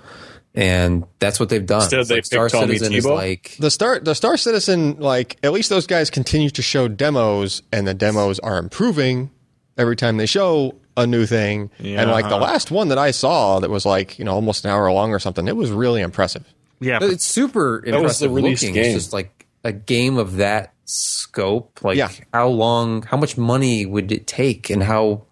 [SPEAKER 4] and that's what they've done.
[SPEAKER 2] Instead,
[SPEAKER 4] It's
[SPEAKER 2] they
[SPEAKER 4] like Star
[SPEAKER 2] Tommy
[SPEAKER 4] Citizen is like
[SPEAKER 1] The Star, the Star Citizen, like at least those guys continue to show demos, and the demos are improving every time they show a new thing. And like the uh-huh. last one that I saw, that was like you know almost an hour long or something. It was really impressive.
[SPEAKER 5] Yeah,
[SPEAKER 4] But it's super
[SPEAKER 2] was the
[SPEAKER 4] impressive
[SPEAKER 2] release
[SPEAKER 4] looking.
[SPEAKER 2] game.
[SPEAKER 4] It's just like a game of that scope. Like
[SPEAKER 1] Yeah.
[SPEAKER 4] how long, how much money would it take, and how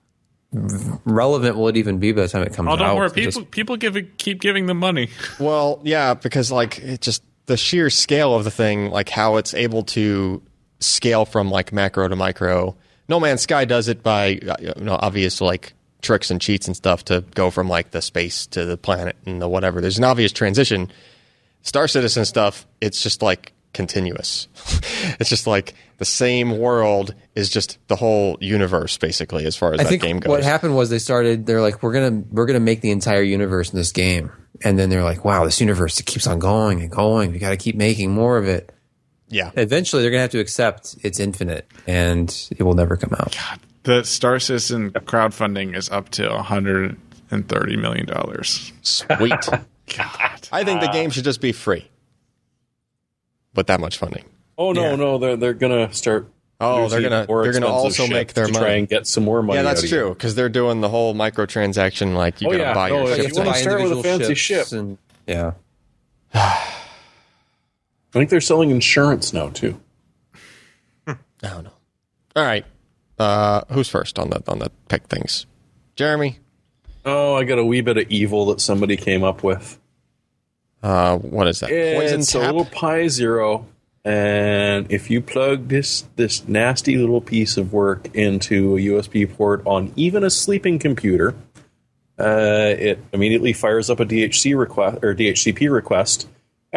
[SPEAKER 4] relevant will it even be by the time it comes
[SPEAKER 5] oh,
[SPEAKER 4] out?
[SPEAKER 5] don't worry.
[SPEAKER 4] It just-
[SPEAKER 5] People people give it, keep giving them money.
[SPEAKER 1] Well, yeah, because like it just the sheer scale of the thing, like how it's able to scale from like macro to micro. No Man's Sky does it by uh, you know obvious like tricks and cheats and stuff to go from like the space to the planet and the whatever. There's an obvious transition. Star Citizen stuff, it's just like continuous. it's just like the same world is just the whole universe basically as far as
[SPEAKER 4] I
[SPEAKER 1] that
[SPEAKER 4] think
[SPEAKER 1] game goes.
[SPEAKER 4] what happened was they started. They're like, we're gonna we're gonna make the entire universe in this game, and then they're like, wow, this universe it keeps on going and going. We got to keep making more of it.
[SPEAKER 1] Yeah.
[SPEAKER 4] Eventually, they're gonna have to accept it's infinite, and it will never come out.
[SPEAKER 5] The Star Citizen crowdfunding is up to 130 million dollars.
[SPEAKER 1] Sweet. God. I think the game should just be free. With that much funding.
[SPEAKER 2] Oh no, no, they're they're gonna start.
[SPEAKER 1] Oh, they're gonna they're gonna also make their
[SPEAKER 2] to
[SPEAKER 1] money.
[SPEAKER 2] try and get some more money.
[SPEAKER 1] yeah, that's
[SPEAKER 2] out of
[SPEAKER 1] true because they're doing the whole microtransaction. Like you
[SPEAKER 2] Oh,
[SPEAKER 1] gotta
[SPEAKER 2] yeah.
[SPEAKER 1] buy your oh,
[SPEAKER 2] if
[SPEAKER 1] ship
[SPEAKER 2] you wanna
[SPEAKER 1] thing.
[SPEAKER 2] start with a fancy ship.
[SPEAKER 4] and- yeah.
[SPEAKER 2] I think they're selling insurance now too.
[SPEAKER 1] I don't know. All right, uh, who's first on the on the pick things? Jeremy.
[SPEAKER 2] Oh, I got a wee bit of evil that somebody came up with.
[SPEAKER 1] Uh, what is that? Poison
[SPEAKER 2] it's a little Pi Zero, and if you plug this this nasty little piece of work into a USB port on even a sleeping computer, uh, it immediately fires up a DHC request or DHCP request,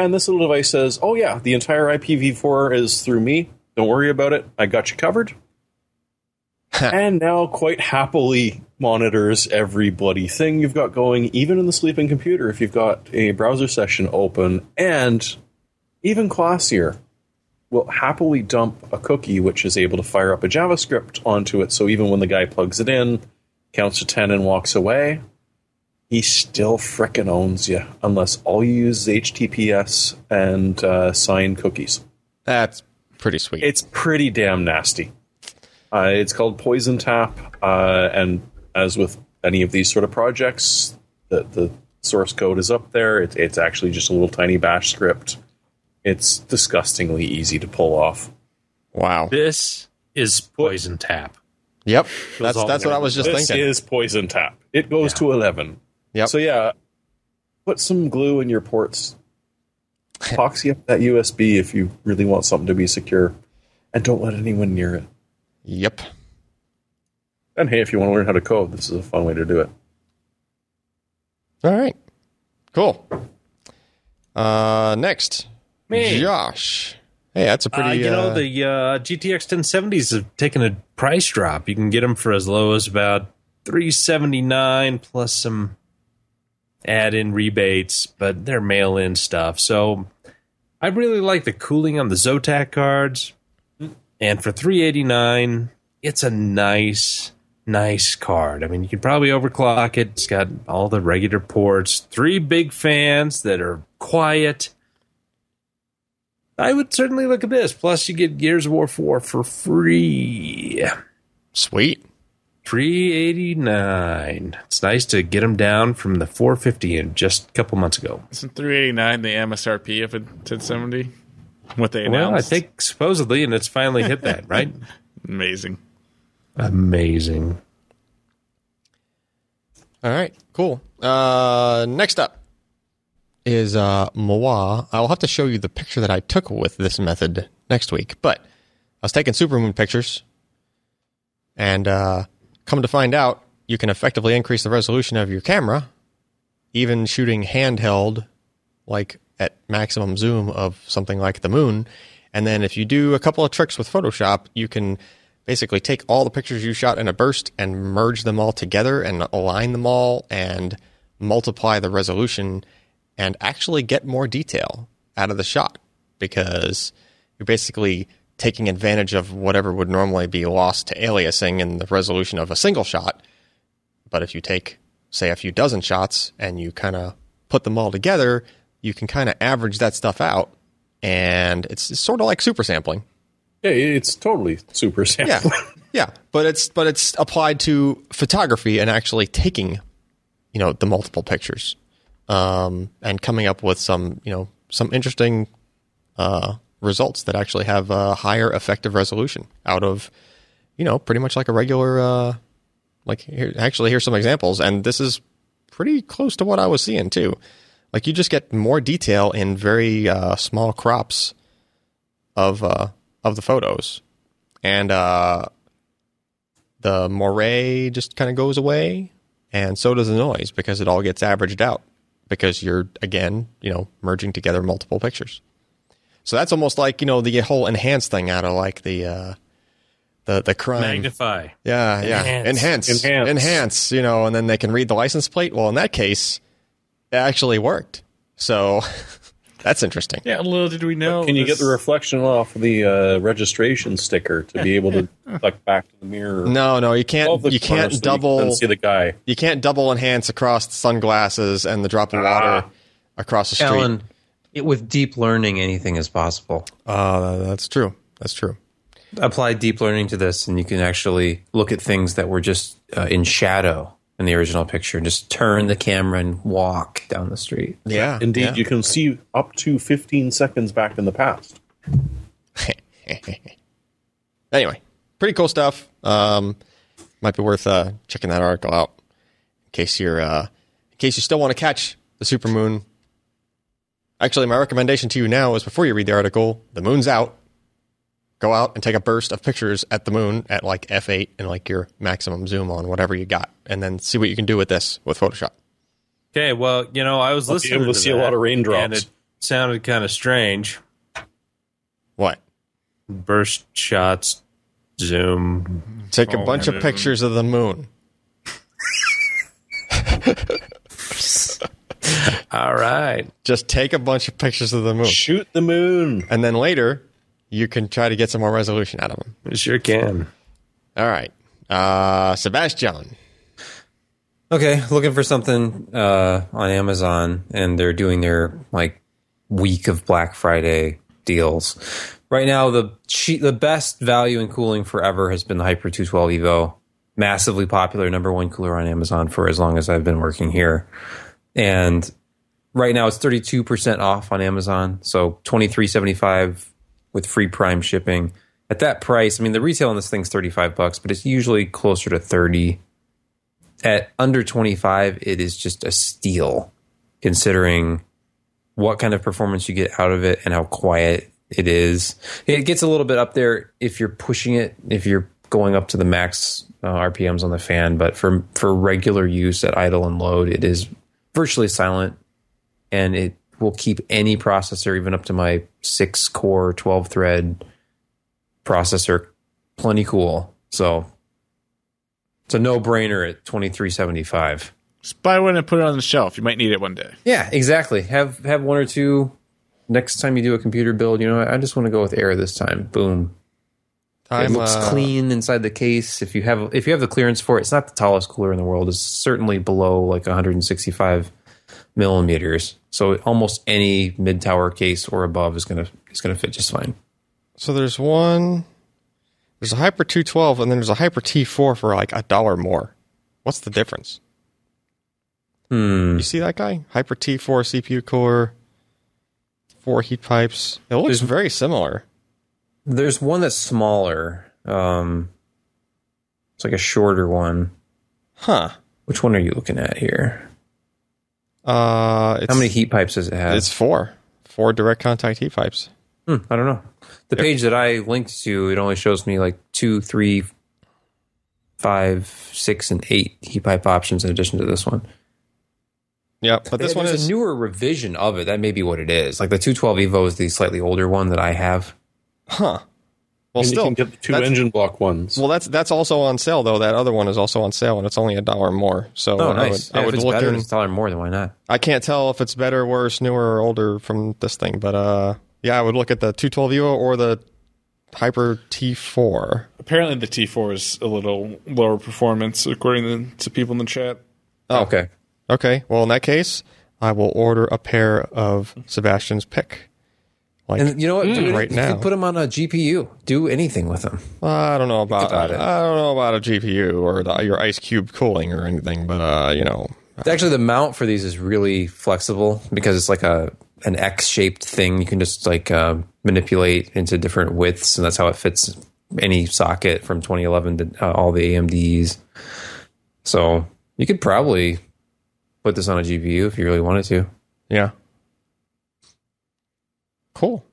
[SPEAKER 2] and this little device says, "Oh yeah, the entire IPv4 is through me. Don't worry about it. I got you covered." and now quite happily monitors every bloody thing you've got going, even in the sleeping computer if you've got a browser session open, and even classier, will happily dump a cookie which is able to fire up a JavaScript onto it. So even when the guy plugs it in, counts to 10 and walks away, he still frickin' owns you unless all you use is HTTPS and uh, signed cookies.
[SPEAKER 1] That's pretty sweet.
[SPEAKER 2] It's pretty damn nasty. Uh, it's called Poison Tap, uh, and as with any of these sort of projects, the, the source code is up there. It, it's actually just a little tiny bash script. It's disgustingly easy to pull off.
[SPEAKER 1] wow.
[SPEAKER 6] This is Poison Tap.
[SPEAKER 1] Yep. That's that's what I was just
[SPEAKER 2] this
[SPEAKER 1] thinking.
[SPEAKER 2] is Poison Tap. It goes to 11.
[SPEAKER 1] Yep.
[SPEAKER 2] So, yeah, put some glue in your ports. Epoxy up that USB if you really want something to be secure. And don't let anyone near it.
[SPEAKER 1] Yep.
[SPEAKER 2] And hey, if you want to learn how to code, this is a fun way to do it.
[SPEAKER 1] All right. Cool. Uh, next,
[SPEAKER 6] Me.
[SPEAKER 1] Josh. Hey, that's a pretty.
[SPEAKER 6] Uh, you know,
[SPEAKER 1] uh,
[SPEAKER 6] the uh, GTX 1070s have taken a price drop. You can get them for as low as about 379 plus some add-in rebates, but they're mail-in stuff. So I really like the cooling on the Zotac cards, and for three eighty nine, it's a nice, nice card. I mean, you could probably overclock it. It's got all the regular ports, three big fans that are quiet. I would certainly look at this. Plus, you get Gears of War four for free.
[SPEAKER 1] Sweet.
[SPEAKER 6] Three eighty nine. It's nice to get them down from the four fifty in just a couple months ago.
[SPEAKER 5] Isn't 389 the MSRP of a 1070? What they announced?
[SPEAKER 6] Well, I think supposedly, and it's finally hit that, right?
[SPEAKER 5] amazing.
[SPEAKER 6] Amazing.
[SPEAKER 1] All right, cool. Uh, next up is uh, Moa. I will have to show you the picture that I took with this method next week. But I was taking supermoon pictures, and uh, come to find out, you can effectively increase the resolution of your camera, even shooting handheld, like at maximum zoom of something like the moon. And then if you do a couple of tricks with Photoshop, you can basically take all the pictures you shot in a burst and merge them all together and align them all and multiply the resolution and actually get more detail out of the shot because you're basically taking advantage of whatever would normally be lost to aliasing in the resolution of a single shot. But if you take, say, a few dozen shots and you kind of put them all together, you can kind of average that stuff out. And it's, it's sort of like super sampling.
[SPEAKER 2] Yeah, it's totally super
[SPEAKER 1] Yeah, yeah, but it's but it's applied to photography and actually taking, you know, the multiple pictures, um, and coming up with some you know some interesting uh, results that actually have a higher effective resolution out of, you know, pretty much like a regular. Uh, like here, actually, here's some examples, and this is pretty close to what I was seeing too. Like you just get more detail in very uh, small crops of uh, of the photos, and uh, the moire just kind of goes away, and so does the noise because it all gets averaged out because you're again, you know, merging together multiple pictures. So that's almost like you know the whole enhance thing out of like the uh, the the crime.
[SPEAKER 6] Magnify.
[SPEAKER 1] Yeah, yeah.
[SPEAKER 6] Enhance.
[SPEAKER 1] Enhance.
[SPEAKER 2] Enhance.
[SPEAKER 1] Enhance, you know, and then they can read the license plate. Well, in that case, it actually worked. So that's interesting.
[SPEAKER 5] Yeah, little did we know.
[SPEAKER 2] Can you get the reflection off the uh, registration sticker to be able to look back to the mirror?
[SPEAKER 1] No, no, you can't you can't
[SPEAKER 2] so
[SPEAKER 1] double
[SPEAKER 2] You can see the guy.
[SPEAKER 1] you can't double enhance across the sunglasses and the drop of water across the street.
[SPEAKER 4] Allyn, it, with deep learning, anything is possible.
[SPEAKER 1] Uh, that's true. That's true.
[SPEAKER 4] Apply deep learning to this, and you can actually look at things that were just uh, in shadow in the original picture. And just turn the camera and walk down the street.
[SPEAKER 1] Yeah.
[SPEAKER 2] Indeed,
[SPEAKER 1] yeah.
[SPEAKER 2] you can see up to 15 seconds back in the past.
[SPEAKER 1] anyway, pretty cool stuff. Um, might be worth uh, checking that article out in case you're uh, in case you still want to catch the supermoon. Actually, my recommendation to you now is before you read the article, the moon's out. Go out and take a burst of pictures at the moon at like f8 and like your maximum zoom on whatever you got, and then see what you can do with this with Photoshop.
[SPEAKER 6] Okay, well, you know, I was
[SPEAKER 2] I'll be
[SPEAKER 6] listening
[SPEAKER 2] able
[SPEAKER 6] to
[SPEAKER 2] to see a lot of raindrops.
[SPEAKER 6] and it sounded kind of strange.
[SPEAKER 1] What?
[SPEAKER 6] Burst shots, zoom.
[SPEAKER 1] Take a
[SPEAKER 5] Oh,
[SPEAKER 1] bunch of pictures of the moon.
[SPEAKER 6] All right.
[SPEAKER 1] Just take a bunch of pictures of the moon,
[SPEAKER 2] Shoot the moon.
[SPEAKER 1] and then later you can try to get some more resolution out of them.
[SPEAKER 6] We sure can.
[SPEAKER 1] All right, uh, Sebastian.
[SPEAKER 4] Okay, looking for something uh, on Amazon, and they're doing their like week of Black Friday deals. Right now, the cheap, the best value in cooling forever has been the Hyper 212 Evo, massively popular, number one cooler on Amazon for as long as I've been working here, and right now it's 32% off on Amazon, so 23.75 with free Prime shipping. At that price, I mean the retail on this thing's 35 bucks, but it's usually closer to 30 at under 25 it is just a steal considering what kind of performance you get out of it and how quiet it is. It gets a little bit up there if you're pushing it if you're going up to the max uh, rpms on the fan but for for regular use at idle and load it is virtually silent and it will keep any processor even up to my 6 core 12 thread processor plenty cool so it's a no-brainer at 2375
[SPEAKER 5] Just buy one and put it on the shelf. You might need it one day.
[SPEAKER 4] yeah exactly have have one or two next time you do a computer build, you know, I just want to go with air this time. Boom.
[SPEAKER 1] Time,
[SPEAKER 4] it looks
[SPEAKER 1] uh,
[SPEAKER 4] clean inside the case. If you have if you have the clearance for it, it's not the tallest cooler in the world. It's certainly below like 165 millimeters. So almost any mid tower case or above is gonna is gonna fit just fine.
[SPEAKER 1] So there's one. There's a Hyper 212, and then there's a Hyper T4 for like a dollar more. What's the difference?
[SPEAKER 4] Hmm.
[SPEAKER 1] You see that guy? Hyper T4 CPU cooler, four heat pipes. It looks
[SPEAKER 4] There's-
[SPEAKER 1] very similar.
[SPEAKER 4] There's one that's smaller. Um, it's like a shorter one.
[SPEAKER 1] Huh.
[SPEAKER 4] Which one are you looking at here?
[SPEAKER 1] Uh, it's,
[SPEAKER 4] How many heat pipes does it have?
[SPEAKER 1] It's four. Four direct contact heat pipes.
[SPEAKER 4] Hmm, I don't know. The page that I linked to, it only shows me like two, three, five, six, and eight heat pipe options in addition to this one.
[SPEAKER 1] Yeah, but this
[SPEAKER 4] Yeah,
[SPEAKER 1] one is
[SPEAKER 4] a newer revision of it. That may be what it is. Like the 212 Evo is the slightly older one that I have.
[SPEAKER 1] Huh. Well,
[SPEAKER 2] and
[SPEAKER 1] still,
[SPEAKER 2] you can get the two engine block ones.
[SPEAKER 1] well, that's that's also on sale though. That other one is also on sale, and it's only a dollar more. So
[SPEAKER 4] Oh,
[SPEAKER 1] I
[SPEAKER 4] nice.
[SPEAKER 1] would, I would
[SPEAKER 4] if it's
[SPEAKER 1] look
[SPEAKER 4] better,
[SPEAKER 1] in.
[SPEAKER 4] it's a dollar more. Then why not?
[SPEAKER 1] I can't tell if it's better, worse, newer, or older from this thing, but uh, yeah, I would look at the 212 Evo or the Hyper T4.
[SPEAKER 5] Apparently, the T4 is a little lower performance, according to, to people in the chat.
[SPEAKER 1] Oh.
[SPEAKER 4] Okay.
[SPEAKER 1] Okay, well in that case, I will order a pair of Sebastian's pick. Like
[SPEAKER 4] And you know what? It-
[SPEAKER 1] right
[SPEAKER 4] you
[SPEAKER 1] now.
[SPEAKER 4] put them on a GPU. Do anything with them.
[SPEAKER 1] I don't know about,
[SPEAKER 4] about it.
[SPEAKER 1] I don't know about a GPU or the, your ice cube cooling or anything, but uh, you know,
[SPEAKER 4] Actually, the mount for these is really flexible because it's like a an X shaped thing. You can just like uh, manipulate into different widths, and that's how it fits any socket from 2011 to uh, all the AMDs. So you could probably put this on a GPU if you really wanted to.
[SPEAKER 1] yeah. Cool.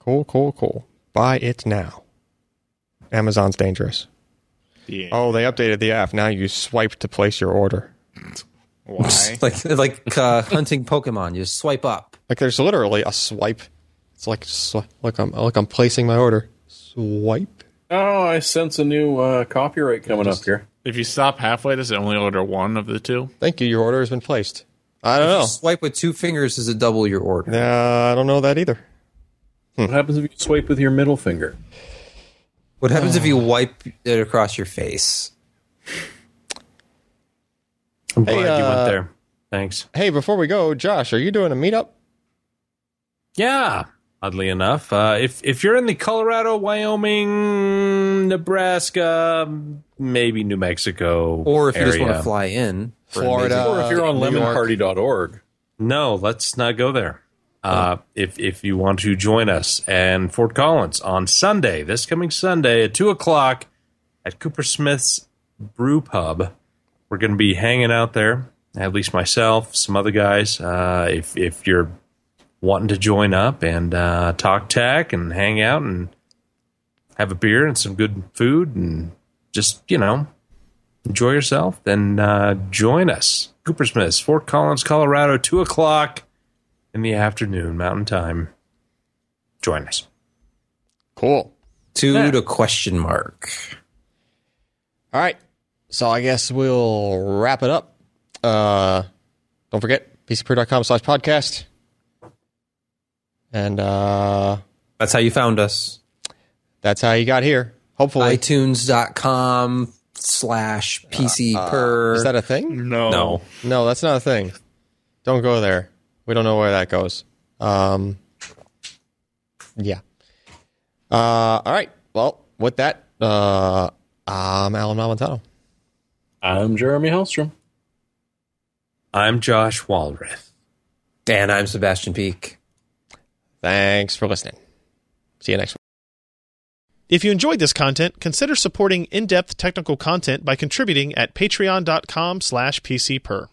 [SPEAKER 1] Cool, cool, cool. Buy it now. Amazon's dangerous.
[SPEAKER 5] Yeah.
[SPEAKER 1] Oh, they updated the app. Now you swipe to place your order.
[SPEAKER 5] Why?
[SPEAKER 4] like like uh, hunting Pokemon. You swipe up.
[SPEAKER 1] Like there's literally a swipe. It's like sw- like I'm like I'm placing my order. Swipe.
[SPEAKER 2] oh, I sense a new uh, copyright coming up here.
[SPEAKER 5] if you stop halfway, does it only order one of the two?
[SPEAKER 1] Thank you. Your order has been placed. I don't know.
[SPEAKER 4] Swipe with two fingers is it double your order?
[SPEAKER 1] Uh, I don't know that either.
[SPEAKER 2] What happens if you swipe with your middle finger?
[SPEAKER 4] What happens if you wipe it across your face?
[SPEAKER 6] I'm
[SPEAKER 1] Hey,
[SPEAKER 6] glad you
[SPEAKER 1] uh,
[SPEAKER 6] went there. Thanks.
[SPEAKER 1] Hey, before we go, Josh, are you doing a meetup?
[SPEAKER 6] Yeah, oddly enough, uh, if if you're in the Colorado, Wyoming, Nebraska, maybe New Mexico,
[SPEAKER 4] Or if you just
[SPEAKER 6] area.
[SPEAKER 4] want to fly in, for an
[SPEAKER 1] Florida.
[SPEAKER 2] Or if you're on lemonparty.org.
[SPEAKER 6] No, let's not go there. Uh, if if you want to join us and Fort Collins on Sunday, this coming Sunday at two o'clock at Cooper Smith's Brew Pub, we're going to be hanging out there. At least myself, some other guys. Uh, if if you're wanting to join up and uh, talk tech and hang out and have a beer and some good food and just you know enjoy yourself, then uh, join us. Cooper Smith's, Fort Collins, Colorado, 2 o'clock in the afternoon, Mountain Time. Join us.
[SPEAKER 1] Cool.
[SPEAKER 4] two to question mark.
[SPEAKER 1] All right. So I guess we'll wrap it up. Uh, don't forget, pcper.com slash podcast. And uh,
[SPEAKER 4] That's how you found us.
[SPEAKER 1] that's how you got here. Hopefully.
[SPEAKER 4] iTunes.com slash PC per.
[SPEAKER 1] Is that a thing?
[SPEAKER 5] No.
[SPEAKER 4] no.
[SPEAKER 1] No, that's not a thing. Don't go there. We don't know where that goes. Um, yeah. Uh, all right. Well, with that, uh, I'm Allyn Malventano.
[SPEAKER 2] I'm Jeremy Hellstrom.
[SPEAKER 6] I'm Josh Walrath.
[SPEAKER 4] And I'm Sebastian Peak.
[SPEAKER 1] Thanks for listening. See you next week.
[SPEAKER 7] If you enjoyed this content, consider supporting in-depth technical content by contributing at patreon.com slash pcper.